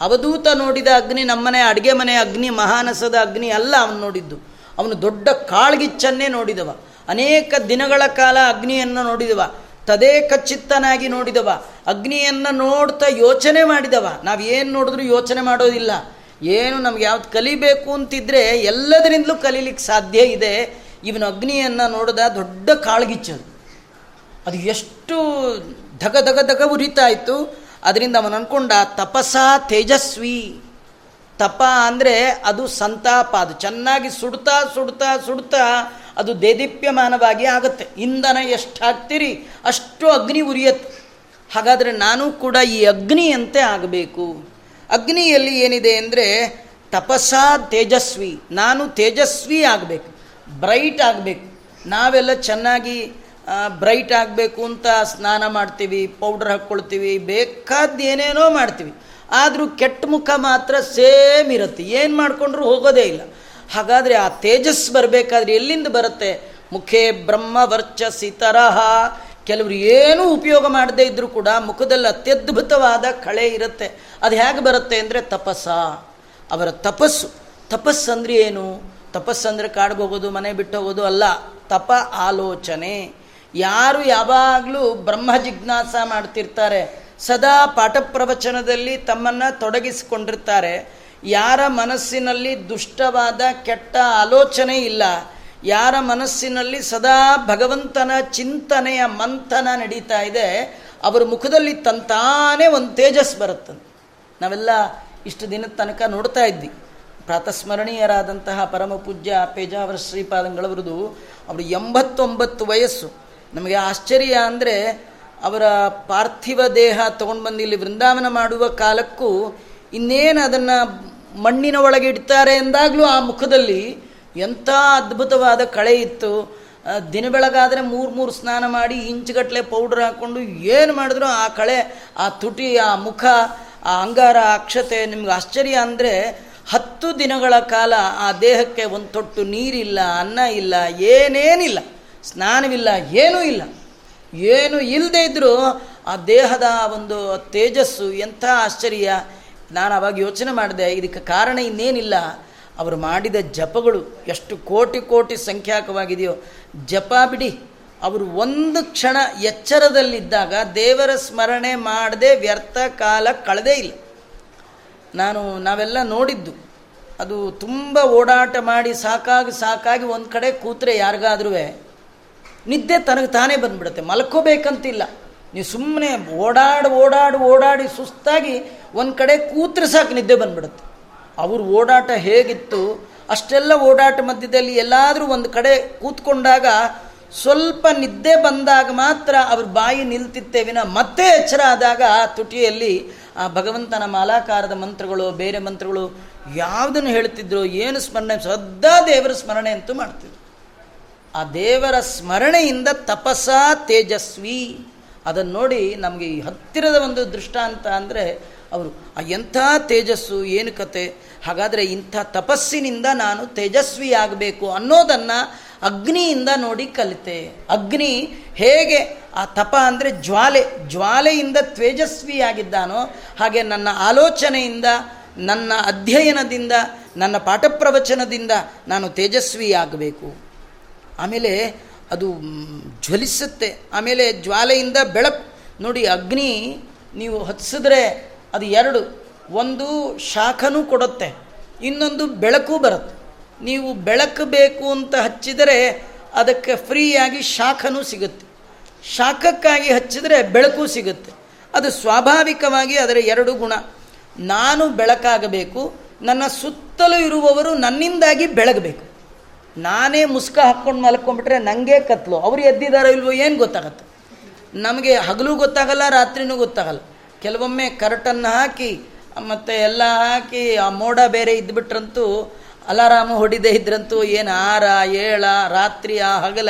[SPEAKER 1] ಅವಧೂತ ನೋಡಿದ ಅಗ್ನಿ ನಮ್ಮನೆ, ಅಡುಗೆ ಮನೆ ಅಗ್ನಿ, ಮಹಾನಸದ ಅಗ್ನಿ ಅಲ್ಲ ಅವನು ನೋಡಿದ್ದು. ಅವನು ದೊಡ್ಡ ಕಾಳ್ಗಿಚ್ಚನ್ನೇ ನೋಡಿದವ. ಅನೇಕ ದಿನಗಳ ಕಾಲ ಅಗ್ನಿಯನ್ನು ನೋಡಿದವ. ತದೇಕ ಚಿತ್ತನಾಗಿ ನೋಡಿದವ. ಅಗ್ನಿಯನ್ನು ನೋಡ್ತಾ ಯೋಚನೆ ಮಾಡಿದವ. ನಾವು ಏನು ನೋಡಿದ್ರೂ ಯೋಚನೆ ಮಾಡೋದಿಲ್ಲ. ಏನು ನಮ್ಗೆ ಯಾವ್ದು ಕಲಿಬೇಕು ಅಂತಿದ್ರೆ ಎಲ್ಲದರಿಂದಲೂ ಕಲೀಲಿಕ್ಕೆ ಸಾಧ್ಯ ಇದೆ. ಇವನು ಅಗ್ನಿಯನ್ನು ನೋಡಿದ ದೊಡ್ಡ ಕಾಳ್ಗಿಚ್ಚದು ಅದು. ಎಷ್ಟು ಧಗ ಧಗ ಧಗ ಉರಿತಾ ಇತ್ತು ಅದರಿಂದ ಅವನು ಅನ್ಕೊಂಡ, ತಪಸ ತೇಜಸ್ವಿ. ತಪ ಅಂದರೆ ಅದು ಸಂತಾಪ, ಅದು ಚೆನ್ನಾಗಿ ಸುಡ್ತಾ ಸುಡ್ತಾ ಸುಡ್ತಾ ಅದು ದೇದೀಪ್ಯಮಾನವಾಗಿ ಆಗುತ್ತೆ. ಇಂಧನ ಎಷ್ಟು ಹಾಕ್ತೀರಿ, ಅಷ್ಟು ಅಗ್ನಿ ಉರಿಯತ್ತೆ. ಹಾಗಾದರೆ ನಾನು ಕೂಡ ಈ ಅಗ್ನಿಯಂತೆ ಆಗಬೇಕು. ಅಗ್ನಿಯಲ್ಲಿ ಏನಿದೆ ಅಂದರೆ ತಪಸ್ಸಾ ತೇಜಸ್ವಿ, ನಾನು ತೇಜಸ್ವಿ ಆಗಬೇಕು. ಬ್ರೈಟ್ ಆಗಬೇಕು. ನಾವೆಲ್ಲ ಚೆನ್ನಾಗಿ ಬ್ರೈಟ್ ಆಗಬೇಕು ಅಂತ ಸ್ನಾನ ಮಾಡ್ತೀವಿ, ಪೌಡ್ರ್ ಹಾಕ್ಕೊಳ್ತೀವಿ ಬೇಕಾದ ಏನೇನೋ ಮಾಡ್ತೀವಿ. ಆದರೂ ಕೆಟ್ಟ ಮುಖ ಮಾತ್ರ ಸೇಮ್ ಇರುತ್ತೆ. ಏನು ಮಾಡಿಕೊಂಡ್ರೂ ಹೋಗೋದೇ ಇಲ್ಲ. ಹಾಗಾದರೆ ಆ ತೇಜಸ್ ಬರಬೇಕಾದ್ರೆ ಎಲ್ಲಿಂದ ಬರುತ್ತೆ? ಮುಖೇ ಬ್ರಹ್ಮ ವರ್ಚಸಿ ತರಹ. ಕೆಲವರು ಏನೂ ಉಪಯೋಗ ಮಾಡದೇ ಇದ್ದರೂ ಕೂಡ ಮುಖದಲ್ಲಿ ಅತ್ಯದ್ಭುತವಾದ ಕಳೆ ಇರುತ್ತೆ. ಅದು ಹೇಗೆ ಬರುತ್ತೆ ಅಂದರೆ ತಪಸ್ಸ ಅವರ ತಪಸ್ಸು. ತಪಸ್ಸಂದ್ರೆ ಏನು? ತಪಸ್ಸಂದರೆ ಹೋಗೋದು, ಮನೆ ಬಿಟ್ಟು ಹೋಗೋದು ಅಲ್ಲ, ತಪ ಆಲೋಚನೆ. ಯಾರು ಯಾವಾಗಲೂ ಬ್ರಹ್ಮ ಜಿಜ್ಞಾಸ ಮಾಡ್ತಿರ್ತಾರೆ, ಸದಾ ಪಾಠ ಪ್ರವಚನದಲ್ಲಿ ತಮ್ಮನ್ನು ತೊಡಗಿಸಿಕೊಂಡಿರ್ತಾರೆ. ಯಾರ ಮನಸ್ಸಿನಲ್ಲಿ ದುಷ್ಟವಾದ, ಕೆಟ್ಟ ಆಲೋಚನೆ ಇಲ್ಲ, ಯಾರ ಮನಸ್ಸಿನಲ್ಲಿ ಸದಾ ಭಗವಂತನ ಚಿಂತನೆಯ ಮಂಥನ ನಡೀತಾ ಇದೆ, ಅವರ ಮುಖದಲ್ಲಿ ತಂತಾನೇ ಒಂದು ತೇಜಸ್ ಬರುತ್ತಂತೆ ನಾವೆಲ್ಲ ಇಷ್ಟು ದಿನದ ತನಕ ನೋಡ್ತಾ ಇದ್ವಿ. ಪ್ರಾತಸ್ಮರಣೀಯರಾದಂತಹ ಪರಮ ಪೂಜ್ಯ ಪೇಜಾವರ ಶ್ರೀಪಾದಂಗಳವರದು ಅವರು ಎಂಬತ್ತೊಂಬತ್ತು ವಯಸ್ಸು. ನಮಗೆ ಆಶ್ಚರ್ಯ ಅಂದರೆ ಅವರ ಪಾರ್ಥಿವ ದೇಹ ತೊಗೊಂಡು ಬಂದು ಇಲ್ಲಿ ವೃಂದಾವನ ಮಾಡುವ ಕಾಲಕ್ಕೂ ಇನ್ನೇನು ಅದನ್ನು ಮಣ್ಣಿನ ಒಳಗೆ ಇಡ್ತಾರೆ ಎಂದಾಗಲೂ ಆ ಮುಖದಲ್ಲಿ ಎಂಥ ಅದ್ಭುತವಾದ ಕಳೆ ಇತ್ತು. ದಿನ ಬೆಳಗಾದರೆ ಮೂರು ಮೂರು ಸ್ನಾನ ಮಾಡಿ ಇಂಚುಗಟ್ಟಲೆ ಪೌಡ್ರ್ ಹಾಕ್ಕೊಂಡು ಏನು ಮಾಡಿದ್ರು ಆ ಕಳೆ, ಆ ತುಟಿ, ಆ ಮುಖ, ಆ ಅಂಗಾರ ಅಕ್ಷತೆ, ನಿಮ್ಗೆ ಆಶ್ಚರ್ಯ ಅಂದರೆ ಹತ್ತು ದಿನಗಳ ಕಾಲ ಆ ದೇಹಕ್ಕೆ ಒಂದು ತೊಟ್ಟು ನೀರಿಲ್ಲ, ಅನ್ನ ಇಲ್ಲ, ಏನೇನಿಲ್ಲ, ಸ್ನಾನವಿಲ್ಲ, ಏನೂ ಇಲ್ಲ. ಏನು ಇಲ್ಲದೇ ಇದ್ದರೂ ಆ ದೇಹದ ಒಂದು ತೇಜಸ್ಸು ಎಂಥ ಆಶ್ಚರ್ಯ. ನಾನು ಅವಾಗ ಯೋಚನೆ ಮಾಡಿದೆ, ಇದಕ್ಕೆ ಕಾರಣ ಇನ್ನೇನಿಲ್ಲ. ಅವರು ಮಾಡಿದ ಜಪಗಳು ಎಷ್ಟು ಕೋಟಿ ಕೋಟಿ ಸಂಖ್ಯಾಕವಾಗಿದೆಯೋ. ಜಪ ಬಿಡಿ, ಅವರು ಒಂದು ಕ್ಷಣ ಎಚ್ಚರದಲ್ಲಿದ್ದಾಗ ದೇವರ ಸ್ಮರಣೆ ಮಾಡದೆ ವ್ಯರ್ಥ ಕಾಲ ಕಳೆದೇ ಇಲ್ಲ. ನಾನು ನಾವೆಲ್ಲ ನೋಡಿದ್ದು. ಅದು ತುಂಬ ಓಡಾಟ ಮಾಡಿ ಸಾಕಾಗಿ ಸಾಕಾಗಿ ಒಂದು ಕಡೆ ಕೂತ್ರೆ ಯಾರಿಗಾದ್ರೂ ನಿದ್ದೆ ತನಗೆ ತಾನೇ ಬಂದ್ಬಿಡುತ್ತೆ. ಮಲ್ಕೋಬೇಕಂತಿಲ್ಲ. ನೀವು ಸುಮ್ಮನೆ ಓಡಾಡಿ ಓಡಾಡಿ ಓಡಾಡಿ ಸುಸ್ತಾಗಿ ಒಂದು ಕಡೆ ಕೂತ್ರೆ ಸಾಕು ನಿದ್ದೆ ಬಂದ್ಬಿಡುತ್ತೆ. ಅವ್ರ ಓಡಾಟ ಹೇಗಿತ್ತು? ಅಷ್ಟೆಲ್ಲ ಓಡಾಟ ಮಧ್ಯದಲ್ಲಿ ಎಲ್ಲಾದರೂ ಒಂದು ಕಡೆ ಕೂತ್ಕೊಂಡಾಗ ಸ್ವಲ್ಪ ನಿದ್ದೆ ಬಂದಾಗ ಮಾತ್ರ ಅವ್ರ ಬಾಯಿ ನಿಲ್ತಿತ್ತೇವಿನ ಮತ್ತೆ ಎಚ್ಚರ ಆದಾಗ ತುಟಿಯಲ್ಲಿ ಆ ಭಗವಂತನ ಮಾಲಾಕಾರದ ಮಂತ್ರಗಳು, ಬೇರೆ ಮಂತ್ರಗಳು ಯಾವುದನ್ನು ಹೇಳ್ತಿದ್ರು ಏನು ಸ್ಮರಣೆ ಸದಾ ದೇವರ ಸ್ಮರಣೆ ಅಂತೂ ಮಾಡ್ತಿದ್ರು. ಆ ದೇವರ ಸ್ಮರಣೆಯಿಂದ ತಪಸ್ಸಾ ತೇಜಸ್ವಿ. ಅದನ್ನು ನೋಡಿ ನಮಗೆ ಈ ಹತ್ತಿರದ ಒಂದು ದೃಷ್ಟಾಂತ ಅಂದರೆ ಅವರು, ಆ ಎಂಥ ತೇಜಸ್ಸು, ಏನು ಕತೆ? ಹಾಗಾದರೆ ಇಂಥ ತಪಸ್ಸಿನಿಂದ ನಾನು ತೇಜಸ್ವಿ ಆಗಬೇಕು ಅನ್ನೋದನ್ನು ಅಗ್ನಿಯಿಂದ ನೋಡಿ ಕಲಿತೆ. ಅಗ್ನಿ ಹೇಗೆ ಆ ತಪ ಅಂದರೆ ಜ್ವಾಲೆ, ಜ್ವಾಲೆಯಿಂದ ತೇಜಸ್ವಿಯಾಗಿದ್ದಾನೋ ಹಾಗೆ ನನ್ನ ಆಲೋಚನೆಯಿಂದ, ನನ್ನ ಅಧ್ಯಯನದಿಂದ, ನನ್ನ ಪಾಠ ಪ್ರವಚನದಿಂದ ನಾನು ತೇಜಸ್ವಿಯಾಗಬೇಕು. ಆಮೇಲೆ ಅದು ಜ್ವಲಿಸುತ್ತೆ. ಆಮೇಲೆ ಜ್ವಾಲೆಯಿಂದ ಬೆಳಕು ನೋಡಿ, ಅಗ್ನಿ ನೀವು ಹತ್ಸಿದ್ರೆ ಅದು ಎರಡು. ಒಂದು ಶಾಖನೂ ಕೊಡುತ್ತೆ. ಇನ್ನೊಂದು ಬೆಳಕು ಬರುತ್ತೆ. ನೀವು ಬೆಳಕು ಬೇಕು ಅಂತ ಹಚ್ಚಿದರೆ ಅದಕ್ಕೆ ಫ್ರೀಯಾಗಿ ಶಾಖನೂ ಸಿಗುತ್ತೆ. ಶಾಖಕ್ಕಾಗಿ ಹಚ್ಚಿದರೆ ಬೆಳಕು ಸಿಗುತ್ತೆ. ಅದು ಸ್ವಾಭಾವಿಕವಾಗಿ ಅದರ ಎರಡು ಗುಣ. ನಾನು ಬೆಳಕಾಗಬೇಕು, ನನ್ನ ಸುತ್ತಲೂ ಇರುವವರು ನನ್ನಿಂದಾಗಿ ಬೆಳಗಬೇಕು. ನಾನೇ ಮುಸ್ಕ ಹಾಕ್ಕೊಂಡು ಮಲ್ಕೊಂಡ್ಬಿಟ್ರೆ ನನಗೆ ಕತ್ಲು. ಅವ್ರು ಎದ್ದಿದ್ದಾರೋ ಇಲ್ವೋ ಏನು ಗೊತ್ತಾಗತ್ತೆ? ನಮಗೆ ಹಗಲು ಗೊತ್ತಾಗಲ್ಲ, ರಾತ್ರಿನೂ ಗೊತ್ತಾಗಲ್ಲ. ಕೆಲವೊಮ್ಮೆ ಕರ್ಟನ್ನು ಹಾಕಿ, ಮತ್ತು ಎಲ್ಲ ಹಾಕಿ, ಆ ಮೋಡ ಬೇರೆ ಇದ್ಬಿಟ್ರಂತೂ, ಅಲಾರಾಮು ಹೊಡಿದೇ ಇದ್ರಂತೂ ಏನು ಆರ, ಏಳ, ರಾತ್ರಿ ಆ ಹಗಲ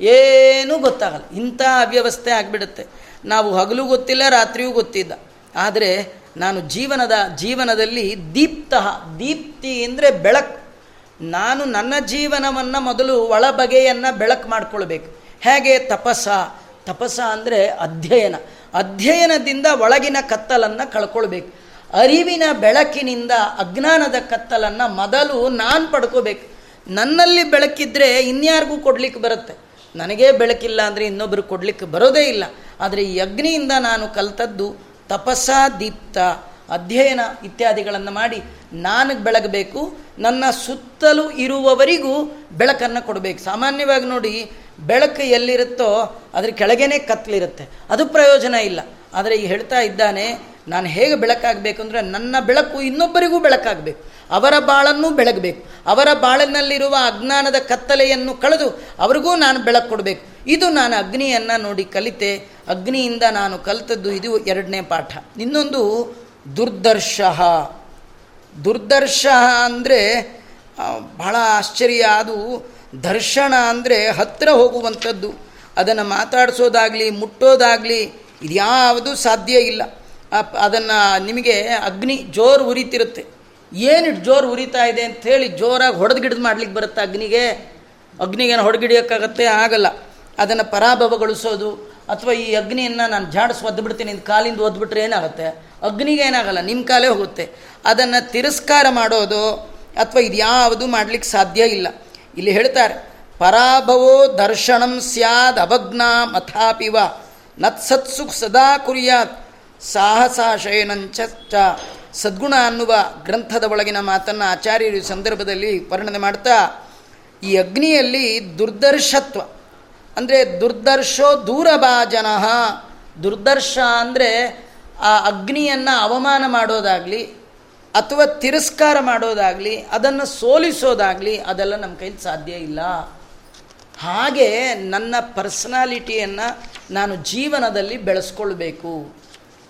[SPEAKER 1] ಏನೂ ಗೊತ್ತಾಗಲ್ಲ. ಇಂಥ ಅವ್ಯವಸ್ಥೆ ಆಗಿಬಿಡುತ್ತೆ. ನಾವು ಹಗಲು ಗೊತ್ತಿಲ್ಲ, ರಾತ್ರಿಯೂ ಗೊತ್ತಿಲ್ಲ. ಆದರೆ ನಾನು ಜೀವನದ, ಜೀವನದಲ್ಲಿ ದೀಪ್ತ, ದೀಪ್ತಿ ಅಂದರೆ ಬೆಳಕು. ನಾನು ನನ್ನ ಜೀವನವನ್ನು ಮೊದಲು ಒಳ ಬಗೆಯನ್ನು ಬೆಳಕು ಮಾಡಿಕೊಳ್ಬೇಕು. ಹೇಗೆ? ತಪಸ್ಸ ತಪಸ್ಸ ಅಂದರೆ ಅಧ್ಯಯನ. ಅಧ್ಯಯನದಿಂದ ಒಳಗಿನ ಕತ್ತಲನ್ನು ಕಳ್ಕೊಳ್ಬೇಕು. ಅರಿವಿನ ಬೆಳಕಿನಿಂದ ಅಜ್ಞಾನದ ಕತ್ತಲನ್ನು ಮೊದಲು ನಾನು ಪಡ್ಕೋಬೇಕು. ನನ್ನಲ್ಲಿ ಬೆಳಕಿದ್ರೆ ಇನ್ಯಾರಿಗೂ ಕೊಡಲಿಕ್ಕೆ ಬರುತ್ತೆ? ನನಗೇ ಬೆಳಕಿಲ್ಲ ಅಂದರೆ ಇನ್ನೊಬ್ಬರು ಕೊಡಲಿಕ್ಕೆ ಬರೋದೇ ಇಲ್ಲ. ಆದರೆ ಈ ಅಗ್ನಿಯಿಂದ ನಾನು ಕಲ್ತದ್ದು ತಪಸ್ಸಾ ದೀಪ್ತ ಅಧ್ಯಯನ ಇತ್ಯಾದಿಗಳನ್ನು ಮಾಡಿ ನಾನು ಬೆಳಗಬೇಕು, ನನ್ನ ಸುತ್ತಲೂ ಇರುವವರಿಗೂ ಬೆಳಕನ್ನು ಕೊಡಬೇಕು. ಸಾಮಾನ್ಯವಾಗಿ ನೋಡಿ ಬೆಳಕು ಎಲ್ಲಿರುತ್ತೋ ಅದ್ರ ಕೆಳಗೇನೆ ಕತ್ತಲಿರುತ್ತೆ ಅದು ಪ್ರಯೋಜನ ಇಲ್ಲ. ಆದರೆ ಈಗ ಹೇಳ್ತಾ ಇದ್ದಾನೆ ನಾನು ಹೇಗೆ ಬೆಳಕಾಗಬೇಕು ಅಂದರೆ ನನ್ನ ಬೆಳಕು ಇನ್ನೊಬ್ಬರಿಗೂ ಬೆಳಕಾಗಬೇಕು. ಅವರ ಬಾಳನ್ನು ಬೆಳಗಬೇಕು. ಅವರ ಬಾಳಿನಲ್ಲಿರುವ ಅಜ್ಞಾನದ ಕತ್ತಲೆಯನ್ನು ಕಳೆದು ಅವರಿಗೂ ನಾನು ಬೆಳಕು ಕೊಡಬೇಕು. ಇದು ನಾನು ಅಗ್ನಿಯನ್ನು ನೋಡಿ ಕಲಿತೆ. ಅಗ್ನಿಯಿಂದ ನಾನು ಕಲಿತದ್ದು ಇದು ಎರಡನೇ ಪಾಠ. ಇನ್ನೊಂದು ದುರ್ದರ್ಶ ದುರ್ದರ್ಶ ಅಂದರೆ ಬಹಳ ಆಶ್ಚರ್ಯ. ಅದು ದರ್ಶನ ಅಂದರೆ ಹತ್ತಿರ ಹೋಗುವಂಥದ್ದು. ಅದನ್ನು ಮಾತಾಡಿಸೋದಾಗಲಿ, ಮುಟ್ಟೋದಾಗಲಿ, ಇದ್ಯಾವುದು ಸಾಧ್ಯ ಇಲ್ಲ. ಅದನ್ನು ನಿಮಗೆ ಅಗ್ನಿ ಜೋರು ಉರಿತಿರುತ್ತೆ. ಏನು ಜೋರು ಉರಿತಾ ಇದೆ ಅಂಥೇಳಿ ಜೋರಾಗಿ ಹೊಡೆದು ಗಿಡದು ಮಾಡ್ಲಿಕ್ಕೆ ಬರುತ್ತೆ ಅಗ್ನಿಗೆ? ಅಗ್ನಿಗೇನು ಹೊಡೆಗಿಡಿಯೋಕ್ಕಾಗತ್ತೆ ಆಗಲ್ಲ. ಅದನ್ನು ಪರಾಭವಗೊಳಿಸೋದು ಅಥವಾ ಈ ಅಗ್ನಿಯನ್ನು ನಾನು ಜಾಡಿಸಿ ಒದ್ದುಬಿಡ್ತೀನಿ ಬಿಡ್ತೀನಿ ಕಾಲಿಂದ ಒದ್ಬಿಟ್ರೆ ಏನಾಗುತ್ತೆ? ಅಗ್ನಿಗೆ ಏನಾಗಲ್ಲ. ನಿಮ್ಮ ಕಾಲೇ ಹೋಗುತ್ತೆ. ಅದನ್ನು ತಿರಸ್ಕಾರ ಮಾಡೋದು ಅಥವಾ ಇದ್ಯಾವುದು ಮಾಡಲಿಕ್ಕೆ ಸಾಧ್ಯ ಇಲ್ಲ. ಇಲ್ಲಿ ಹೇಳ್ತಾರೆ, ಪರಾಭವೋ ದರ್ಶನಂ ಸ್ಯಾದ್ ಅವಜ್ಞಾ ಮಥಾಪಿವ. ನತ್ಸತ್ಸು ಸದಾ ಕುರಿಯಾತ್. ಸಾಹಸಾಶಯನಂಚ ಚ ಸದ್ಗುಣ ಅನ್ನುವ ಗ್ರಂಥದ ಒಳಗಿನ ಮಾತನ್ನು ಆಚಾರ್ಯರು ಸಂದರ್ಭದಲ್ಲಿ ವರ್ಣನೆ ಮಾಡ್ತಾ, ಈ ಅಗ್ನಿಯಲ್ಲಿ ದುರ್ದರ್ಶತ್ವ, ಅಂದರೆ ದುರ್ದರ್ಶೋ ದೂರಭಾಜನ. ದುರ್ದರ್ಶ ಅಂದರೆ ಆ ಅಗ್ನಿಯನ್ನು ಅವಮಾನ ಮಾಡೋದಾಗಲಿ, ಅಥವಾ ತಿರಸ್ಕಾರ ಮಾಡೋದಾಗಲಿ, ಅದನ್ನು ಸೋಲಿಸೋದಾಗಲಿ, ಅದೆಲ್ಲ ನಮ್ಮ ಕೈಲಿ ಸಾಧ್ಯ ಇಲ್ಲ. ಹಾಗೆ ನನ್ನ ಪರ್ಸನಾಲಿಟಿಯನ್ನು ನಾನು ಜೀವನದಲ್ಲಿ ಬೆಳೆಸ್ಕೊಳ್ಬೇಕು.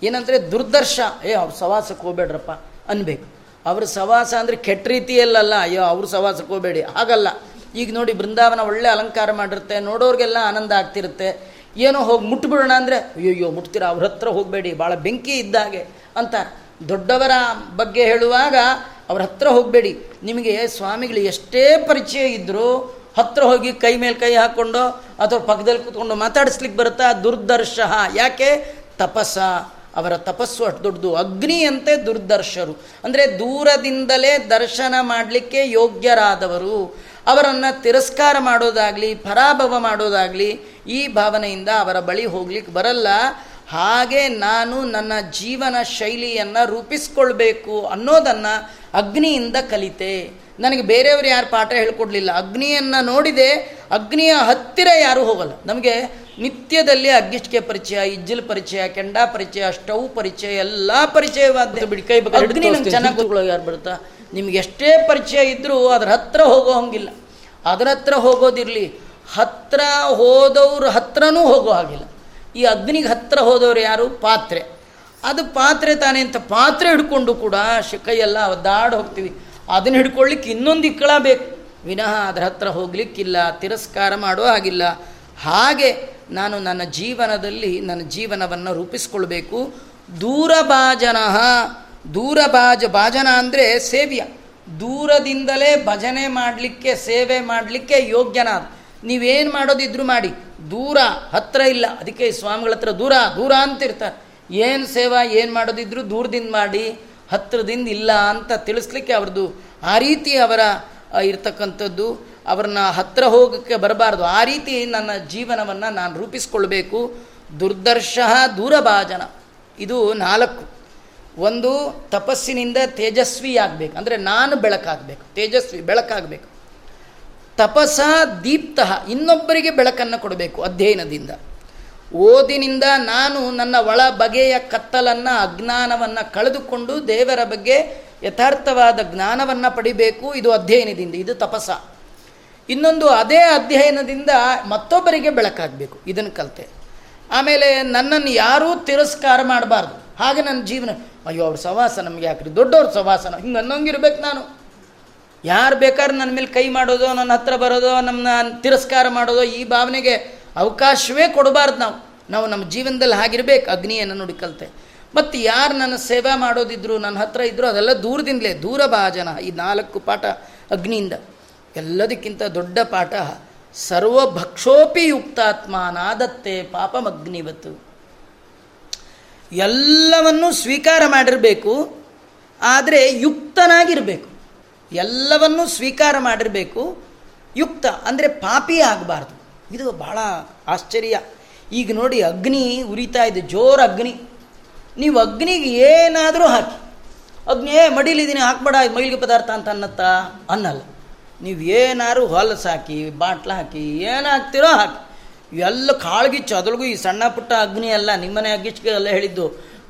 [SPEAKER 1] ಏನಂದರೆ ದುರ್ದರ್ಶ. ಏ, ಅವ್ರ ಸವಾಸಕ್ಕೆ ಹೋಗ್ಬೇಡ್ರಪ್ಪ ಅನ್ಬೇಕು. ಅವ್ರ ಸವಾಸ ಅಂದರೆ ಕೆಟ್ಟ ರೀತಿಯಲ್ಲಲ್ಲ, ಅಯ್ಯೋ, ಅವ್ರ ಸವಾಸಕ್ಕೆ ಹೋಗಬೇಡಿ. ಹಾಗಲ್ಲ. ಈಗ ನೋಡಿ, ಬೃಂದಾವನ ಒಳ್ಳೆ ಅಲಂಕಾರ ಮಾಡಿರುತ್ತೆ, ನೋಡೋರಿಗೆಲ್ಲ ಆನಂದ ಆಗ್ತಿರುತ್ತೆ. ಏನೋ ಹೋಗಿ ಮುಟ್ಬಿಡೋಣ ಅಂದರೆ ಅಯ್ಯೋ ಮುಟ್ತೀರ? ಅವ್ರ ಹತ್ರ ಹೋಗಬೇಡಿ ಭಾಳ ಬೆಂಕಿ ಇದ್ದಾಗೆ ಅಂತ ದೊಡ್ಡವರ ಬಗ್ಗೆ ಹೇಳುವಾಗ ಅವ್ರ ಹತ್ರ ಹೋಗಬೇಡಿ. ನಿಮಗೆ ಸ್ವಾಮಿಗಳು ಎಷ್ಟೇ ಪರಿಚಯ ಇದ್ದರೂ ಹತ್ರ ಹೋಗಿ ಕೈ ಮೇಲೆ ಕೈ ಹಾಕ್ಕೊಂಡು ಅಥವಾ ಪಕ್ಕದಲ್ಲಿ ಕೂತ್ಕೊಂಡು ಮಾತಾಡಿಸ್ಲಿಕ್ಕೆ ಬರುತ್ತಾ? ದುರ್ದರ್ಶ. ಯಾಕೆ? ತಪಸ್ಸ. ಅವರ ತಪಸ್ಸು ಅಷ್ಟು ದೊಡ್ಡದು. ಅಗ್ನಿಯಂತೆ ದುರ್ದರ್ಶರು. ಅಂದರೆ ದೂರದಿಂದಲೇ ದರ್ಶನ ಮಾಡಲಿಕ್ಕೆ ಯೋಗ್ಯರಾದವರು. ಅವರನ್ನು ತಿರಸ್ಕಾರ ಮಾಡೋದಾಗಲಿ, ಪರಾಭವ ಮಾಡೋದಾಗಲಿ ಈ ಭಾವನೆಯಿಂದ ಅವರ ಬಳಿ ಹೋಗ್ಲಿಕ್ಕೆ ಬರಲ್ಲ. ಹಾಗೆ ನಾನು ನನ್ನ ಜೀವನ ಶೈಲಿಯನ್ನು ರೂಪಿಸ್ಕೊಳ್ಬೇಕು ಅನ್ನೋದನ್ನು ಅಗ್ನಿಯಿಂದ ಕಲಿತೆ. ನನಗೆ ಬೇರೆಯವರು ಯಾರು ಪಾಠ ಹೇಳ್ಕೊಡ್ಲಿಲ್ಲ. ಅಗ್ನಿಯನ್ನು ನೋಡಿದೆ. ಅಗ್ನಿಯ ಹತ್ತಿರ ಯಾರೂ ಹೋಗಲ್ಲ. ನಮಗೆ ನಿತ್ಯದಲ್ಲಿ ಅಗ್ಗಿಷ್ಟಿಗೆ ಪರಿಚಯ ಇಜ್ಜಲ್ ಪರಿಚಯ ಕೆಂಡ ಪರಿಚಯ ಸ್ಟವ್ ಪರಿಚಯ ಎಲ್ಲ ಪರಿಚಯವಾದ ಚೆನ್ನಾಗಿ ಯಾರು ಬರುತ್ತಾ? ನಿಮ್ಗೆ ಎಷ್ಟೇ ಪರಿಚಯ ಇದ್ದರೂ ಅದ್ರ ಹತ್ರ ಹೋಗೋ ಹಂಗಿಲ್ಲ. ಅದರ ಹತ್ರ ಹೋಗೋದಿರಲಿ. ಹತ್ರ ಹೋದವ್ರ ಹತ್ರನೂ ಹೋಗೋ ಹಾಗಿಲ್ಲ. ಈ ಅಗ್ನಿಗೆ ಹತ್ರ ಹೋದವರು ಯಾರು? ಪಾತ್ರೆ. ಅದು ಪಾತ್ರೆ ತಾನೇ ಅಂತ ಪಾತ್ರೆ ಹಿಡ್ಕೊಂಡು ಕೂಡ ಕೈಯೆಲ್ಲ ಒದ್ದಾಡಿ ಹೋಗ್ತೀವಿ. ಅದನ್ನ ಹಿಡ್ಕೊಳ್ಳಿಕ್ಕೆ ಇನ್ನೊಂದು ಇಕ್ಕಳ ಬೇಕು. ವಿನಃ ಅದರ ಹತ್ರ ಹೋಗ್ಲಿಕ್ಕಿಲ್ಲ ತಿರಸ್ಕಾರ ಮಾಡೋ ಹಾಗಿಲ್ಲ. ಹಾಗೆ ನಾನು ನನ್ನ ಜೀವನದಲ್ಲಿ ನನ್ನ ಜೀವನವನ್ನು ರೂಪಿಸ್ಕೊಳ್ಬೇಕು. ದೂರಭಾಜನ, ದೂರಭಾಜ, ಭಾಜನ ಅಂದರೆ ಸೇವ್ಯ. ದೂರದಿಂದಲೇ ಭಜನೆ ಮಾಡಲಿಕ್ಕೆ, ಸೇವೆ ಮಾಡಲಿಕ್ಕೆ ಯೋಗ್ಯನಾದ. ನೀವೇನು ಮಾಡೋದಿದ್ರು ಮಾಡಿ, ದೂರ, ಹತ್ರ ಇಲ್ಲ. ಅದಕ್ಕೆ ಸ್ವಾಮಿಗಳ ಹತ್ರ ದೂರ ದೂರ ಅಂತಿರ್ತಾರೆ. ಏನು ಸೇವಾ, ಏನು ಮಾಡೋದಿದ್ರು ದೂರದಿಂದ ಮಾಡಿ, ಹತ್ರದಿಂದ ಇಲ್ಲ ಅಂತ ತಿಳಿಸ್ಲಿಕ್ಕೆ ಅವ್ರದ್ದು ಆ ರೀತಿ ಅವರ ಇರ್ತಕ್ಕಂಥದ್ದು, ಅವ್ರನ್ನ ಹತ್ತಿರ ಹೋಗೋಕ್ಕೆ ಬರಬಾರ್ದು. ಆ ರೀತಿ ನನ್ನ ಜೀವನವನ್ನು ನಾನು ರೂಪಿಸ್ಕೊಳ್ಬೇಕು. ದುರ್ದರ್ಶ ದೂರಭಾಜನ. ಇದು ನಾಲ್ಕು. ಒಂದು, ತಪಸ್ಸಿನಿಂದ ತೇಜಸ್ವಿ ಆಗಬೇಕು ಅಂದರೆ ನಾನು ಬೆಳಕಾಗಬೇಕು. ತೇಜಸ್ವಿ, ಬೆಳಕಾಗಬೇಕು. ತಪಸ ದೀಪ್ತ. ಇನ್ನೊಬ್ಬರಿಗೆ ಬೆಳಕನ್ನು ಕೊಡಬೇಕು ಅಧ್ಯಯನದಿಂದ. ಓದಿನಿಂದ ನಾನು ನನ್ನ ಒಳ ಬಗೆಯ ಕತ್ತಲನ್ನು, ಅಜ್ಞಾನವನ್ನು ಕಳೆದುಕೊಂಡು ದೇವರ ಬಗ್ಗೆ ಯಥಾರ್ಥವಾದ ಜ್ಞಾನವನ್ನು ಪಡಿಬೇಕು. ಇದು ಅಧ್ಯಯನದಿಂದ, ಇದು ತಪಸ. ಇನ್ನೊಂದು ಅದೇ ಅಧ್ಯಯನದಿಂದ ಮತ್ತೊಬ್ಬರಿಗೆ ಬೆಳಕಾಗಬೇಕು. ಇದನ್ನು ಕಲಿತೆ. ಆಮೇಲೆ ನನ್ನನ್ನು ಯಾರೂ ತಿರಸ್ಕಾರ ಮಾಡಬಾರ್ದು. ಹಾಗೆ ನನ್ನ ಜೀವನ, ಅಯ್ಯೋ, ಅವ್ರ ಸವಾಸ ನಮಗೆ ಯಾಕ್ರಿ? ದೊಡ್ಡವ್ರ ಸವಾಸನ. ಹಿಂಗೆ ಅನ್ನೋಂಗಿರ್ಬೇಕು ನಾನು. ಯಾರು ಬೇಕಾದ್ರೆ ನನ್ನ ಮೇಲೆ ಕೈ ಮಾಡೋದೋ, ನನ್ನ ಹತ್ರ ಬರೋದೋ ನಮ್ಮನ್ನ ತಿರಸ್ಕಾರ ಮಾಡೋದೋ, ಈ ಭಾವನೆಗೆ ಅವಕಾಶವೇ ಕೊಡಬಾರ್ದು ನಾವು. ನಾವು ನಮ್ಮ ಜೀವನದಲ್ಲಿ ಹಾಗಿರ್ಬೇಕು. ಅಗ್ನಿಯನ್ನು ನೋಡಿ ಕಲಿತೆ. ಮತ್ತು ಯಾರು ನನ್ನ ಸೇವೆ ಮಾಡೋದಿದ್ರು ನನ್ನ ಹತ್ರ ಇದ್ದರು ಅದೆಲ್ಲ ದೂರದಿಂದಲೇ, ದೂರ ಭಾಜನ ಈ ನಾಲ್ಕು ಪಾಠ ಅಗ್ನಿಯಿಂದ. ಎಲ್ಲದಕ್ಕಿಂತ ದೊಡ್ಡ ಪಾಠ, ಸರ್ವಭಕ್ಷೋಪಿ ಯುಕ್ತಾತ್ಮ ನಾದತ್ತೆ ಪಾಪಮಗ್ನಿವತ್ತು. ಎಲ್ಲವನ್ನೂ ಸ್ವೀಕಾರ ಮಾಡಿರಬೇಕು, ಆದರೆ ಯುಕ್ತನಾಗಿರಬೇಕು. ಎಲ್ಲವನ್ನೂ ಸ್ವೀಕಾರ ಮಾಡಿರಬೇಕು, ಯುಕ್ತ, ಅಂದರೆ ಪಾಪಿ ಆಗಬಾರ್ದು. ಇದು ಬಹಳ ಆಶ್ಚರ್ಯ. ಈಗ ನೋಡಿ, ಅಗ್ನಿ ಉರಿತಾ ಇದೆ ಜೋರು ಅಗ್ನಿ. ನೀವು ಅಗ್ನಿಗೆ ಏನಾದರೂ ಹಾಕಿ. ಅಗ್ನಿ, ಏ ಮಡಿಲಿದ್ದೀನಿ ಹಾಕ್ಬೇಡ ಮೈಲಿಗೆ ಪದಾರ್ಥ ಅಂತ ಅನ್ನತ್ತಾ? ಅನ್ನಲ್ಲ. ನೀವು ಏನಾದ್ರು ಹೊಲಸು ಹಾಕಿ, ಬಾಟ್ಲ ಹಾಕಿ ಏನು ಹಾಕ್ತಿರೋ ಹಾಕಿ. ಎಲ್ಲ ಕಾಳ್ಗಿಚ್ಚು ಅದ್ರಗೂ ಈ ಸಣ್ಣ ಪುಟ್ಟ ಅಗ್ನಿ ಅಲ್ಲ ನಿಮ್ಮನೆ ಅಗ್ಗಿಚ್ಚಿಗೆ ಎಲ್ಲ ಹೇಳಿದ್ದು,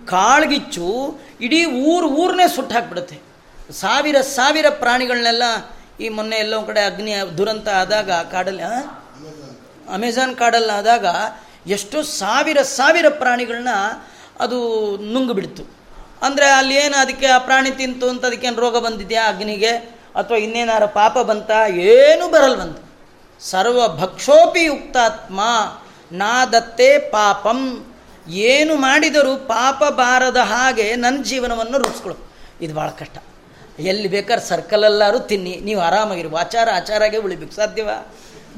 [SPEAKER 1] ಕಾಳ್ಗಿಚ್ಚು ಇಡೀ ಊರು ಊರನ್ನೇ ಸುಟ್ಟು ಹಾಕ್ಬಿಡುತ್ತೆ. ಸಾವಿರ ಸಾವಿರ ಪ್ರಾಣಿಗಳನ್ನೆಲ್ಲ ಈ ಮೊನ್ನೆ ಎಲ್ಲೋ ಕಡೆ ಅಗ್ನಿ ದುರಂತ ಆದಾಗ ಕಾಡಲ್ಲಿ ಅಮೆಝಾನ್ ಕಾಡಲ್ಲಿ ಆದಾಗ ಎಷ್ಟು ಸಾವಿರ ಸಾವಿರ ಪ್ರಾಣಿಗಳನ್ನ ಅದು ನುಂಗು ಬಿಡ್ತು. ಅಂದರೆ ಅಲ್ಲಿ ಏನು ಅದಕ್ಕೆ ಆ ಪ್ರಾಣಿ ತಿಂತು ಅಂತ ಅದಕ್ಕೇನು ರೋಗ ಬಂದಿದೆಯಾ ಅಗ್ನಿಗೆ? ಅಥವಾ ಇನ್ನೇನಾರ ಪಾಪ ಬಂತ? ಏನೂ ಬರಲ್ವಂತ ಸರ್ವ ಭಕ್ಷೋಪಿ ಯುಕ್ತಾತ್ಮ ನಾದತ್ತೆ ಪಾಪಂ. ಏನು ಮಾಡಿದರೂ ಪಾಪ ಬಾರದ ಹಾಗೆ ನನ್ನ ಜೀವನವನ್ನು ರೂಪಿಸ್ಕೊಳ್ಳು ಇದು ಭಾಳ ಕಷ್ಟ. ಎಲ್ಲಿ ಬೇಕಾದ್ರೆ ಸರ್ಕಲಲ್ಲಾರು ತಿನ್ನಿ. ನೀವು ಆರಾಮಾಗಿರಿ ಆಚಾರ ಆಚಾರಾಗೆ ಉಳಿಬೇಕು. ಸಾಧ್ಯವಾ?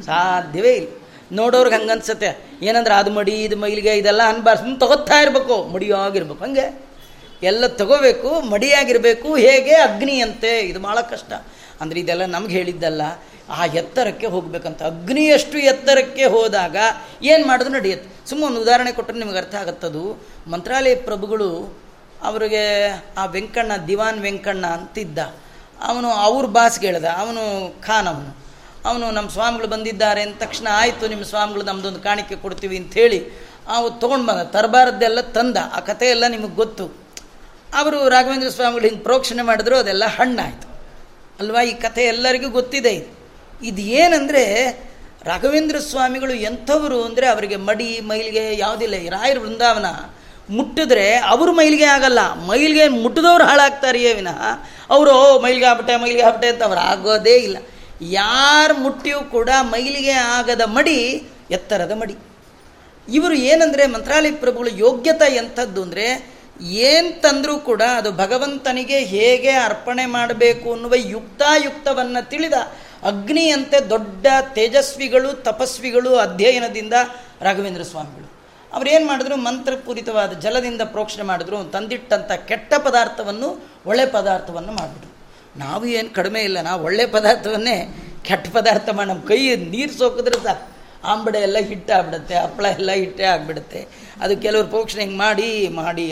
[SPEAKER 1] ಸಾಧ್ಯವೇ ಇಲ್ಲ. ನೋಡೋರ್ಗೆ ಹಂಗೆ ಅನ್ಸುತ್ತೆ ಏನಂದ್ರೆ ಅದು ಮಡಿ, ಇದು ಮೈಲಿಗೆ ಇದೆಲ್ಲ ಅನ್ಬಾರ್ದು. ಸುಮ್ಮನೆ ತಗೋತಾ ಇರಬೇಕು. ಮಡಿಯಾಗಿರ್ಬೇಕು. ಹಂಗೆ. ಎಲ್ಲ ತಗೋಬೇಕು. ಮಡಿಯಾಗಿರಬೇಕು. ಹೇಗೆ? ಅಗ್ನಿಯಂತೆ. ಇದು ಭಾಳ ಕಷ್ಟ. ಅಂದರೆ ಇದೆಲ್ಲ ನಮ್ಗೆ ಹೇಳಿದ್ದಲ್ಲ. ಆ ಎತ್ತರಕ್ಕೆ ಹೋಗಬೇಕಂತ. ಅಗ್ನಿಯಷ್ಟು ಎತ್ತರಕ್ಕೆ ಹೋದಾಗ ಏನು ಮಾಡಿದ್ರು ನಡೆಯುತ್ತೆ. ಸುಮ್ಮನೆ ಒಂದು ಉದಾಹರಣೆ ಕೊಟ್ಟರೆ ನಿಮಗೆ ಅರ್ಥ ಆಗುತ್ತದು ಮಂತ್ರಾಲಯ ಪ್ರಭುಗಳು ಅವರಿಗೆ ಆ ವೆಂಕಣ್ಣ, ದಿವಾನ್ ವೆಂಕಣ್ಣ ಅಂತಿದ್ದ. ಅವನು ಅವ್ರ ಬಾಸ್ಗೆ ಹೇಳ್ದ ಅವನು ಖಾನ್ ಅವನು. ಅವನು ನಮ್ಮ ಸ್ವಾಮಿಗಳು ಬಂದಿದ್ದಾರೆ ಅಂದ ತಕ್ಷಣ ಆಯಿತು, ನಿಮ್ಮ ಸ್ವಾಮಿಗಳು ನಮ್ಮದೊಂದು ಕಾಣಿಕೆ ಕೊಡ್ತೀವಿ ಅಂಥೇಳಿ ಅವು ತೊಗೊಂಡು ಬಂದ. ತರಬಾರದ್ದೆಲ್ಲ ತಂದ. ಆ ಕಥೆ ಎಲ್ಲ ನಿಮಗೆ ಗೊತ್ತು. ಅವರು ರಾಘವೇಂದ್ರ ಸ್ವಾಮಿಗಳು ಹಿಂಗೆ ಪ್ರೋಕ್ಷಣೆ ಮಾಡಿದ್ರು, ಅದೆಲ್ಲ ಹಣ್ಣಾಯಿತು. ಅಲ್ವಾ? ಈ ಕಥೆ ಎಲ್ಲರಿಗೂ ಗೊತ್ತಿದೆ ಇದು. ಇದು ಏನಂದರೆ, ರಾಘವೇಂದ್ರ ಸ್ವಾಮಿಗಳು ಎಂಥವರು ಅಂದರೆ ಅವರಿಗೆ ಮಡಿ, ಮೈಲಿಗೆ ಯಾವುದಿಲ್ಲ. ರಾಯರ ವೃಂದಾವನ ಮುಟ್ಟಿದ್ರೆ ಅವರು ಮೈಲಿಗೆ ಆಗಲ್ಲ. ಮೈಲಿಗೆ ಮುಟ್ಟಿದವ್ರು ಹಾಳಾಗ್ತಾರೆಯೇ ವಿನಃ. ಅವರು ಮೈಲಿಗೆ ಆಗ್ಬಿಟ್ಟೆ ಮೈಲಿಗೆ ಆಗ್ಬಿಟ್ಟೆ ಅಂತ ಅವ್ರು ಆಗೋದೇ ಇಲ್ಲ. ಯಾರು ಮುಟ್ಟಿಯೂ ಕೂಡ ಮೈಲಿಗೆ ಆಗದ ಮಡಿ ಎತ್ತರದ ಮಡಿ. ಇವರು ಏನಂದರೆ ಮಂತ್ರಾಲಯ ಪ್ರಭುಗಳ ಯೋಗ್ಯತೆ ಎಂಥದ್ದು ಅಂದರೆ ಏನು ತಂದರೂ ಕೂಡ ಅದು ಭಗವಂತನಿಗೆ ಹೇಗೆ ಅರ್ಪಣೆ ಮಾಡಬೇಕು ಅನ್ನುವ ಯುಕ್ತಾಯುಕ್ತವನ್ನು ತಿಳಿದ ಅಗ್ನಿಯಂತೆ ದೊಡ್ಡ ತೇಜಸ್ವಿಗಳು, ತಪಸ್ವಿಗಳು ಅಧ್ಯಯನದಿಂದ ರಾಘವೇಂದ್ರ ಸ್ವಾಮಿಗಳು. ಏನು ಮಾಡಿದ್ರು? ಮಂತ್ರಪೂರಿತವಾದ ಜಲದಿಂದ ಪ್ರೋಕ್ಷಣೆ ಮಾಡಿದ್ರು ತಂದಿಟ್ಟಂಥ ಕೆಟ್ಟ ಪದಾರ್ಥವನ್ನು, ಒಳ್ಳೆ ಪದಾರ್ಥವನ್ನು ಮಾಡಿಬಿಟ್ರು. ನಾವು ಏನು ಕಡಿಮೆ ಇಲ್ಲ, ನಾವು ಒಳ್ಳೆ ಪದಾರ್ಥವನ್ನೇ ಕೆಟ್ಟ ಪದಾರ್ಥ ಮಾಡಿ ನಮ್ಮ ಕೈ ನೀರು ಸೋಕಿದ್ರೆ ಸಾಕು. ಆಂಬಡೆ ಎಲ್ಲ ಹಿಟ್ಟಾಗ್ಬಿಡುತ್ತೆ ಹಪ್ಪಳ ಎಲ್ಲ ಹಿಟ್ಟೇ ಆಗಿಬಿಡುತ್ತೆ. ಅದು ಕೆಲವರು ಪ್ರೋಕ್ಷಣೆ ಹಿಂಗೆ ಮಾಡಿ ಮಾಡಿ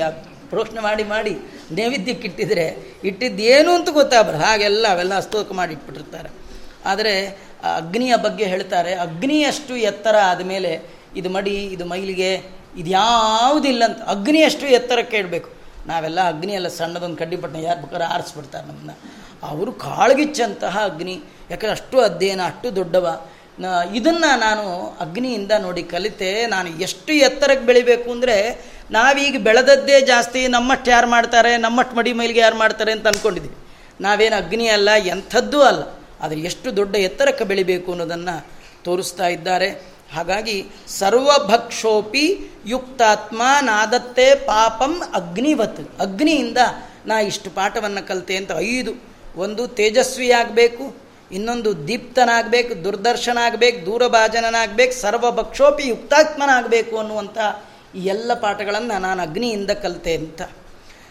[SPEAKER 1] ಪ್ರೋಕ್ಷಣೆ ಮಾಡಿ ಮಾಡಿ ನೈವೇದ್ಯಕ್ಕೆ ಇಟ್ಟಿದ್ರೆ, ಇಟ್ಟಿದ್ದು ಏನು ಅಂತ ಗೊತ್ತಾಗ್ಬಾರ ಹಾಗೆಲ್ಲ ಅವೆಲ್ಲ ಅಸ್ತೋಕ ಮಾಡಿ ಇಟ್ಬಿಟ್ಟಿರ್ತಾರೆ. ಆದರೆ ಅಗ್ನಿಯ ಬಗ್ಗೆ ಹೇಳ್ತಾರೆ, ಅಗ್ನಿಯಷ್ಟು ಎತ್ತರ ಆದಮೇಲೆ ಇದು ಮಡಿ, ಇದು ಮೈಲಿಗೆ, ಇದು ಯಾವುದಿಲ್ಲ ಅಂತ ಅಗ್ನಿಯಷ್ಟು ಎತ್ತರಕ್ಕೆ ಇಡಬೇಕು. ನಾವೆಲ್ಲ ಅಗ್ನಿಯೆಲ್ಲ ಸಣ್ಣದೊಂದು ಕಡ್ಡಿಪಟ್ಟಣ ಯಾರು ಬೇಕಾದ್ರೆ ಆರಿಸ್ಬಿಡ್ತಾರೆ ನಮ್ಮನ್ನ. ಅವರು ಕಾಳ್ಗಿಚ್ಚಂತಹ ಅಗ್ನಿ. ಯಾಕಂದ್ರೆ ಅಷ್ಟು ಅಧ್ಯಯನ, ಅಷ್ಟು ದೊಡ್ಡವ. ಇದನ್ನು ನಾನು ಅಗ್ನಿಯಿಂದ ನೋಡಿ ಕಲಿತೆ. ನಾನು ಎಷ್ಟು ಎತ್ತರಕ್ಕೆ ಬೆಳಿಬೇಕು ಅಂದರೆ ನಾವೀಗ ಬೆಳೆದದ್ದೇ ಜಾಸ್ತಿ, ನಮ್ಮಷ್ಟು ಯಾರು ಮಾಡ್ತಾರೆ, ನಮ್ಮಷ್ಟು ಮಡಿ ಮೈಲಿಗೆ ಯಾರು ಮಾಡ್ತಾರೆ ಅಂತ ಅಂದ್ಕೊಂಡಿದ್ವಿ ನಾವೇನು ಅಗ್ನಿ ಅಲ್ಲ, ಎಂಥದ್ದೂ ಅಲ್ಲ. ಆದರೆ ಎಷ್ಟು ದೊಡ್ಡ ಎತ್ತರಕ್ಕೆ ಬೆಳಿಬೇಕು ಅನ್ನೋದನ್ನು ತೋರಿಸ್ತಾ ಇದ್ದಾರೆ. ಹಾಗಾಗಿ ಸರ್ವಭಕ್ಷೋಪಿ ಯುಕ್ತಾತ್ಮ ನಾದತ್ತೆ ಪಾಪಂ ಅಗ್ನಿವತ್. ಅಗ್ನಿಯಿಂದ ನಾ ಇಷ್ಟು ಪಾಠವನ್ನು ಕಲಿತೆ ಅಂತ ಐದು ಒಂದು ತೇಜಸ್ವಿಯಾಗಬೇಕು, ಇನ್ನೊಂದು ದೀಪ್ತನಾಗಬೇಕು ದುರ್ದರ್ಶನ ಆಗಬೇಕು ದೂರಭಾಜನನಾಗಬೇಕು ಸರ್ವಭಕ್ಷೋಪಿ ಯುಕ್ತಾತ್ಮನಾಗಬೇಕು ಅನ್ನುವಂಥ ಈ ಎಲ್ಲ ಪಾಠಗಳನ್ನು ನಾನು ಅಗ್ನಿಯಿಂದ ಕಲಿತೆ ಅಂತ.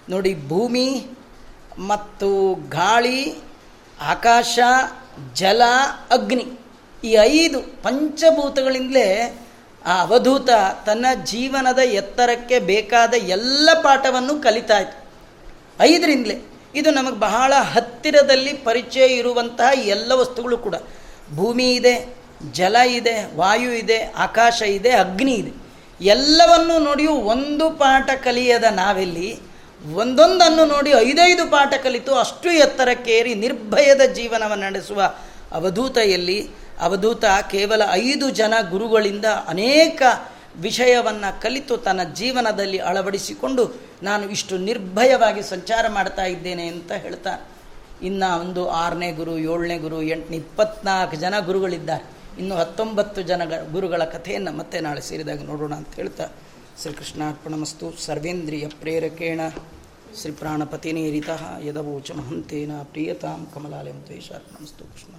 [SPEAKER 1] ನೋಡಿ, ಭೂಮಿ ಮತ್ತು ಗಾಳಿ, ಆಕಾಶ, ಜಲ, ಅಗ್ನಿ ಈ ಐದು ಪಂಚಭೂತಗಳಿಂದಲೇ ಆ ಅವಧೂತ ತನ್ನ ಜೀವನದ ಎತ್ತರಕ್ಕೆ ಬೇಕಾದ ಎಲ್ಲ ಪಾಠವನ್ನು ಕಲಿತಾಯಿತು ಐದರಿಂದಲೇ. ಇದು ನಮಗೆ ಬಹಳ ಹತ್ತಿರದಲ್ಲಿ ಪರಿಚಯ ಇರುವಂತಹ ಎಲ್ಲ ವಸ್ತುಗಳು ಕೂಡ. ಭೂಮಿ ಇದೆ, ಜಲ ಇದೆ, ವಾಯು ಇದೆ, ಆಕಾಶ ಇದೆ, ಅಗ್ನಿ ಇದೆ. ಎಲ್ಲವನ್ನು ನೋಡಿಯೂ ಒಂದು ಪಾಠ ಕಲಿಯದ ನಾವೆಲ್ಲಿ ಒಂದೊಂದನ್ನು ನೋಡಿ ಐದೈದು ಪಾಠ ಕಲಿತು ಅಷ್ಟು ಎತ್ತರಕ್ಕೇರಿ ನಿರ್ಭಯದ ಜೀವನವನ್ನು ನಡೆಸುವ ಅವಧೂತ ಎಲ್ಲಿ ಅವಧೂತ ಕೇವಲ ಐದು ಜನ ಗುರುಗಳಿಂದ ಅನೇಕ ವಿಷಯವನ್ನು ಕಲಿತು ತನ್ನ ಜೀವನದಲ್ಲಿ ಅಳವಡಿಸಿಕೊಂಡು ನಾನು ಇಷ್ಟು ನಿರ್ಭಯವಾಗಿ ಸಂಚಾರ ಮಾಡ್ತಾ ಇದ್ದೇನೆ ಅಂತ ಹೇಳ್ತಾನೆ. ಇನ್ನು ಒಂದು ಆರನೇ ಗುರು, ಏಳನೇ ಗುರು, ಎಂಟನೇ, ಇಪ್ಪತ್ನಾಲ್ಕು ಜನ ಗುರುಗಳಿದ್ದಾರೆ. ಇನ್ನು ಹತ್ತೊಂಬತ್ತು ಜನ ಗುರುಗಳ ಕಥೆಯನ್ನು ಮತ್ತೆ ನಾಳೆ ಸೇರಿದಾಗ ನೋಡೋಣ ಅಂತ ಹೇಳ್ತಾ ಶ್ರೀಕೃಷ್ಣಾರ್ಪಣಮಸ್ತು. ಸರ್ವೇಂದ್ರಿಯ ಪ್ರೇರಕೇಣ ಶ್ರೀ ಪ್ರಾಣಪತಿನೇರಿತಃ ಯದವೋಚ ಮಹಂತೇನ ಪ್ರಿಯತಾಂ ಕಮಲಾಲಯಂ ದ್ವೇಷಾರ್ಪಣಮಸ್ತು ಕೃಷ್ಣ.